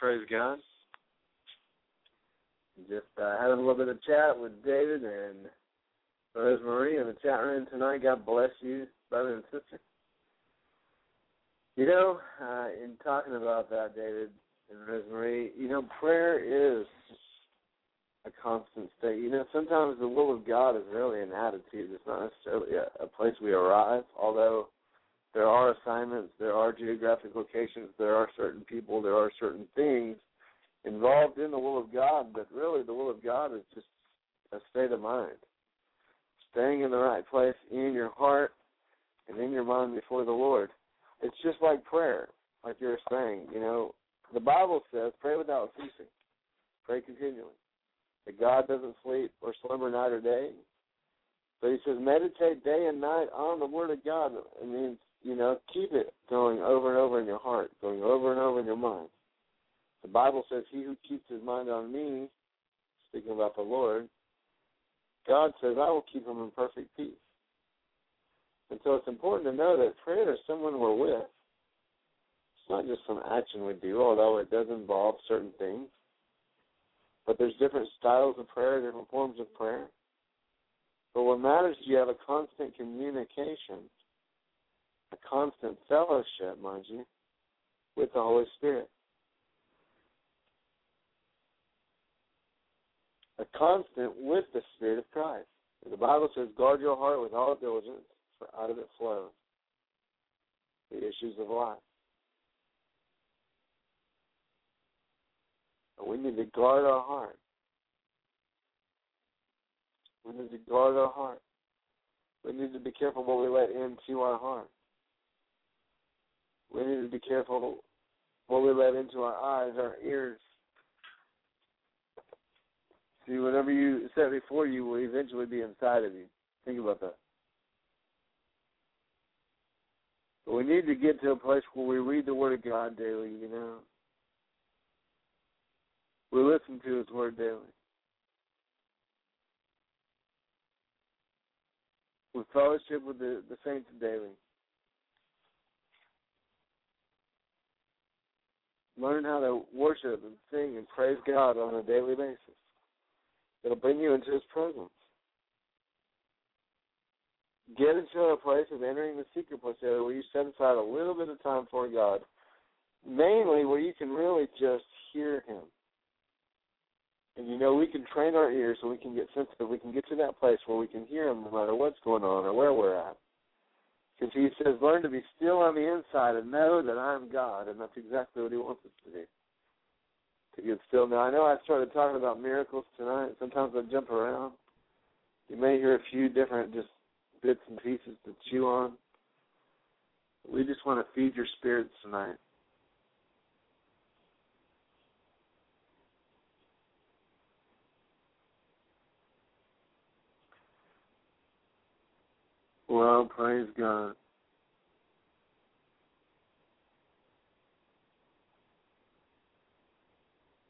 Praise God. Just uh, having a little bit of chat with David and Rosemary in the chat room tonight. God bless you, brother and sister. You know, uh, in talking about that, David and Rosemary, you know, prayer is a constant state. You know, sometimes the will of God is really an attitude. It's not necessarily a, a place we arrive, although there are assignments, there are geographic locations, there are certain people, there are certain things involved in the will of God, but really the will of God is just a state of mind. Staying in the right place in your heart and in your mind before the Lord. It's just like prayer, like you were saying. You know, the Bible says, pray without ceasing, pray continually. That God doesn't sleep or slumber night or day. But he says, meditate day and night on the Word of God. It means you know, keep it going over and over in your heart, going over and over in your mind. The Bible says, He who keeps his mind on me, speaking about the Lord, God says, I will keep him in perfect peace. And so it's important to know that prayer is someone we're with. It's not just some action we do, although it does involve certain things. But there's different styles of prayer, different forms of prayer. But what matters is you have a constant communication a constant fellowship, mind you, with the Holy Spirit. A constant with the Spirit of Christ. The Bible says, guard your heart with all diligence, for out of it flows the issues of life. And we need to guard our heart. We need to guard our heart. We need to be careful what we let into our heart. We need to be careful what we let into our eyes, our ears. See, whatever you set before you will eventually be inside of you. Think about that. But we need to get to a place where we read the Word of God daily, you know. We listen to His Word daily. We fellowship with the, the saints daily. Learn how to worship and sing and praise God on a daily basis. It'll bring you into His presence. Get into a place of entering the secret place area where you set aside a little bit of time for God, mainly where you can really just hear Him. And you know, we can train our ears so we can get sensitive. We can get to that place where we can hear Him no matter what's going on or where we're at. Because he says, learn to be still on the inside and know that I'm God. And that's exactly what he wants us to do. To get still. Now, I know I started talking about miracles tonight. Sometimes I jump around. You may hear a few different just bits and pieces to chew on. We just want to feed your spirits tonight. Well, praise God.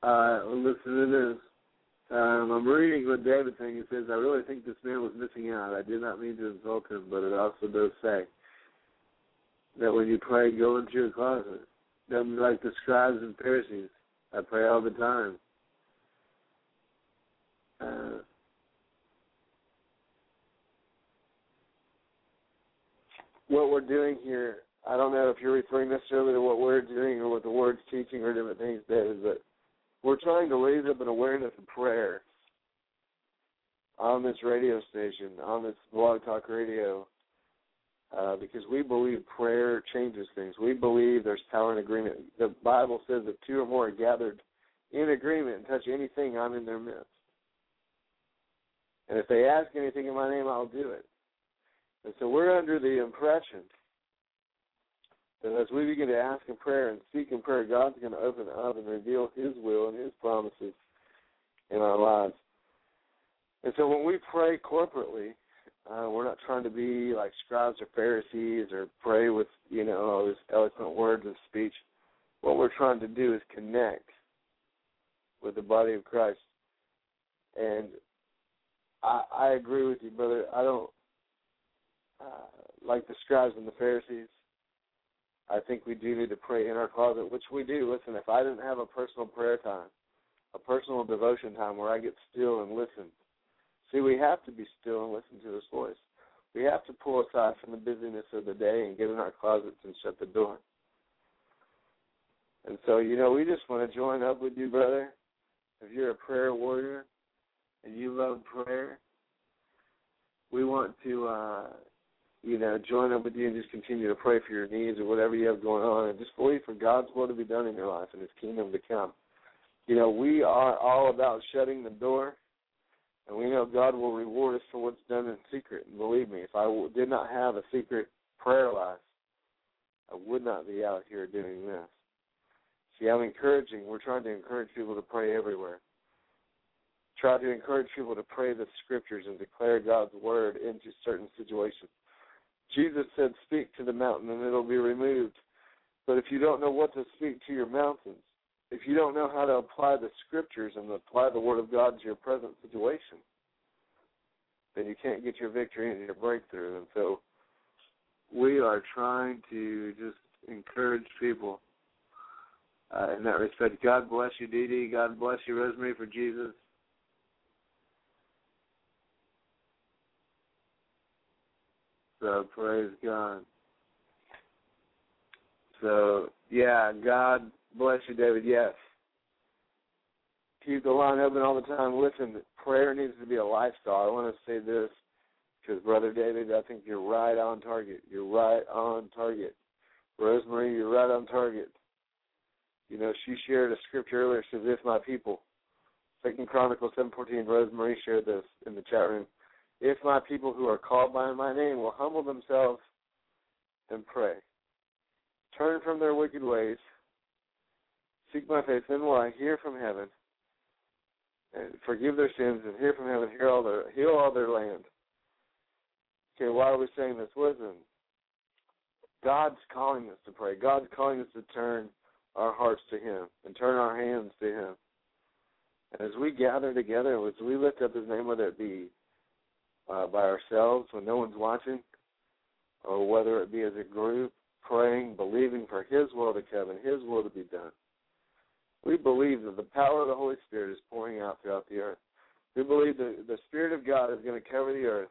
Uh, listen to this. Um, I'm reading what David saying. He says, I really think this man was missing out. I did not mean to insult him, but it also does say that when you pray, go into your closet. Don't be like the scribes and Pharisees. I pray all the time. Uh, what we're doing here, I don't know if you're referring necessarily to what we're doing or what the word's teaching or different things, David, but we're trying to raise up an awareness of prayer on this radio station, on this BlogTalkRadio, uh, because we believe prayer changes things. We believe there's power in agreement. The Bible says if two or more are gathered in agreement and touch anything, I'm in their midst. And if they ask anything in my name, I'll do it. And so we're under the impression that as we begin to ask in prayer and seek in prayer, God's going to open up and reveal His will and His promises in our lives. And so when we pray corporately, uh, we're not trying to be like scribes or Pharisees or pray with, you know, all these eloquent words of speech. What we're trying to do is connect with the body of Christ. And I, I agree with you, brother. I don't uh, like the scribes and the Pharisees. I think we do need to pray in our closet, which we do. Listen, if I didn't have a personal prayer time, a personal devotion time where I get still and listen, see, we have to be still and listen to His voice. We have to pull aside from the busyness of the day and get in our closets and shut the door. And so, you know, we just want to join up with you, brother. If you're a prayer warrior and you love prayer, we want to uh, you know, join up with you and just continue to pray for your needs or whatever you have going on and just believe for God's will to be done in your life and His kingdom to come. You know, we are all about shutting the door, and we know God will reward us for what's done in secret. And believe me, if I did not have a secret prayer life, I would not be out here doing this. See, I'm encouraging, we're trying to encourage people to pray everywhere. Try to encourage people to pray the scriptures and declare God's word into certain situations Jesus said, Speak to the mountain and it'll be removed. But if you don't know what to speak to your mountains, if you don't know how to apply the scriptures and apply the word of God to your present situation, then you can't get your victory and your breakthrough. And so we are trying to just encourage people uh, in that respect. God bless you, Dee Dee. God bless you, Rosemary, for Jesus. So praise God. So yeah, God bless you, David. Yes. Keep the line open all the time. Listen, prayer needs to be a lifestyle. I want to say this because, Brother David, I think you're right on target. You're right on target. Rosemary, you're right on target. You know, she shared a scripture earlier. She says, "If my people." Second Chronicles seven fourteen. Rosemary shared this in the chat room. If my people who are called by my name will humble themselves and pray, turn from their wicked ways, seek my face, then will I hear from heaven and forgive their sins and hear from heaven, heal all their heal all their land. Okay, why are we saying this? Listen, God's calling us to pray. God's calling us to turn our hearts to Him and turn our hands to Him. And as we gather together, as we lift up His name, whether it be uh, by ourselves when no one's watching, or whether it be as a group praying, believing for His will to come and His will to be done. We believe that the power of the Holy Spirit is pouring out throughout the earth. We believe that the Spirit of God is going to cover the earth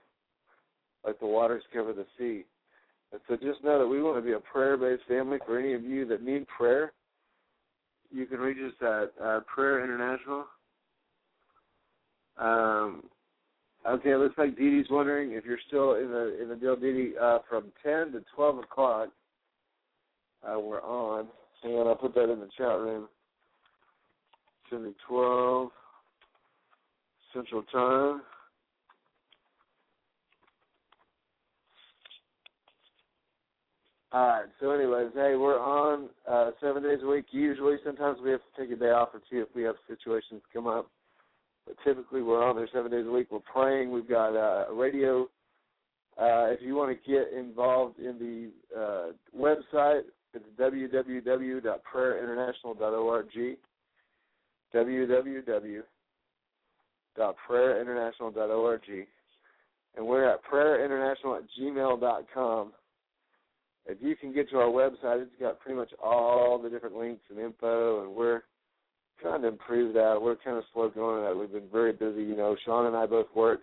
like the waters cover the sea. And so just know that we want to be a prayer based family. For any of you that need prayer, you can reach us at uh, Prayer International. Um, Okay, it looks like Dee Dee's wondering if you're still in the in the deal, Dee Dee. Uh, from ten to twelve o'clock, uh, we're on. Hang on, I'll put that in the chat room. Ten to twelve Central Time. All right. So, anyways, hey, we're on uh, seven days a week. Usually, sometimes we have to take a day off or two if we have situations come up. Typically, we're on there seven days a week. We're praying. We've got uh, a radio. Uh, if you want to get involved in the uh, website, it's www.prayerinternational.org. www.prayerinternational.org. And we're at prayerinternational at gmail.com. If you can get to our website, it's got pretty much all the different links and info, and we're trying to improve that. We're kind of slow going at it. We've been very busy. You know, Shaun and I both work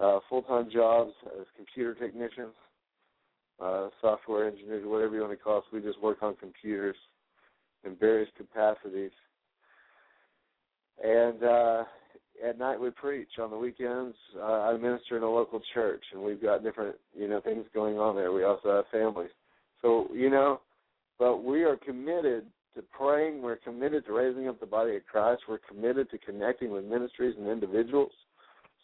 uh, full time jobs as computer technicians, uh, software engineers, whatever you want to call us. We just work on computers in various capacities. And uh, at night we preach. On the weekends, uh, I minister in a local church, and we've got different, you know, things going on there. We also have families. So, you know, but we are committed to praying. We're committed to raising up the body of Christ. We're committed to connecting with ministries and individuals.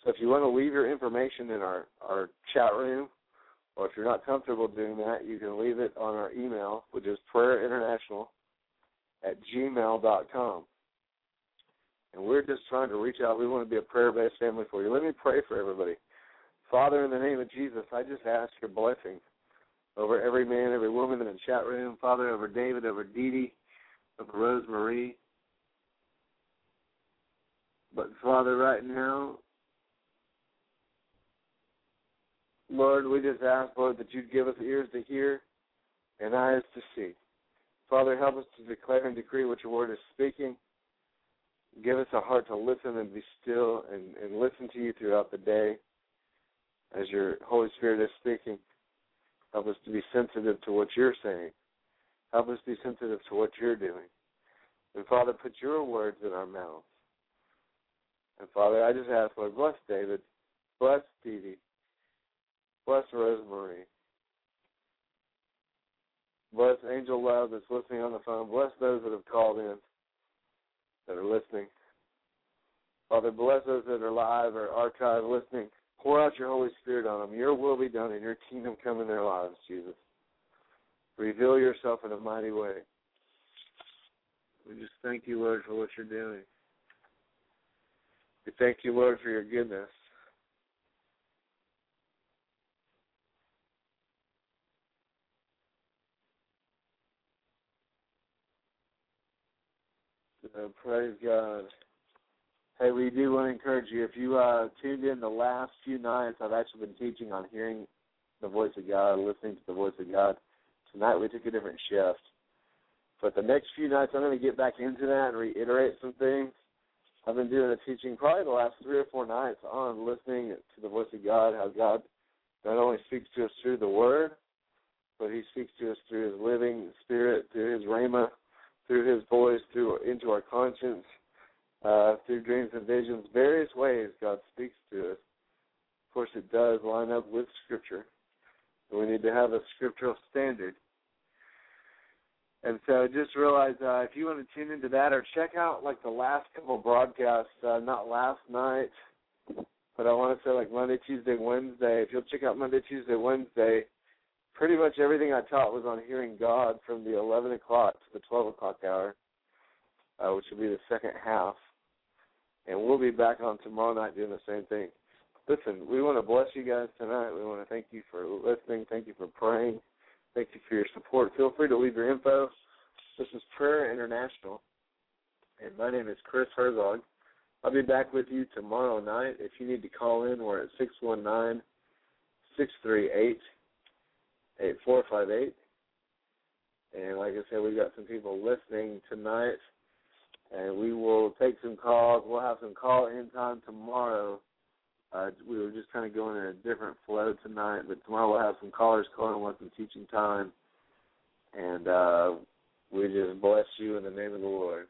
So if you want to leave your information in our, our chat room, or if you're not comfortable doing that, you can leave it on our email, which is prayerinternational at gmail.com. And we're just trying to reach out. We want to be a prayer based family for you. Let me pray for everybody. Father, in the name of Jesus, I just ask your blessing over every man, every woman in the chat room. Father, over David, over Dee Dee, of Rosemary. But Father, right now, Lord, we just ask, Lord, that you'd give us ears to hear and eyes to see. Father, help us to declare and decree what your word is speaking. Give us a heart to listen and be still and, and listen to you throughout the day as your Holy Spirit is speaking. Help us to be sensitive to what you're saying. Help us be sensitive to what you're doing. And Father, put your words in our mouths. And Father, I just ask, Lord, bless David, bless Stevie, bless Rosemary, bless Angel Love that's listening on the phone, bless those that have called in that are listening. Father, bless those that are live or archived listening. Pour out your Holy Spirit on them. Your will be done and your kingdom come in their lives, Jesus. Reveal yourself in a mighty way. We just thank you, Lord, for what you're doing. We thank you, Lord, for your goodness. So praise God. Hey, we do want to encourage you. If you uh, tuned in the last few nights, I've actually been teaching on hearing the voice of God, listening to the voice of God. Tonight we took a different shift. But the next few nights, I'm going to get back into that and reiterate some things. I've been doing a teaching probably the last three or four nights on listening to the voice of God, how God not only speaks to us through the Word, but He speaks to us through His living Spirit, through His Rhema, through His voice, through into our conscience, uh, through dreams and visions, various ways God speaks to us. Of course, it does line up with Scripture. We need to have a scriptural standard. And so just realize uh, if you want to tune into that or check out like the last couple broadcasts, uh, not last night, but I want to say like Monday, Tuesday, Wednesday. If you'll check out Monday, Tuesday, Wednesday, pretty much everything I taught was on hearing God from the 11 o'clock to the 12 o'clock hour, uh, which will be the second half. And we'll be back on tomorrow night doing the same thing listen, we want to bless you guys tonight. We want to thank you for listening. Thank you for praying. Thank you for your support. Feel free to leave your info. This is Prayer International, and my name is Chris Herzog. I'll be back with you tomorrow night. If you need to call in, we're at six one nine six three eight eight four five eight. And like I said, we've got some people listening tonight, and we will take some calls. We'll have some call in time tomorrow uh, we were just kind of going in a different flow tonight, but tomorrow we'll have some callers calling, have some teaching time, and uh, we just bless you in the name of the Lord.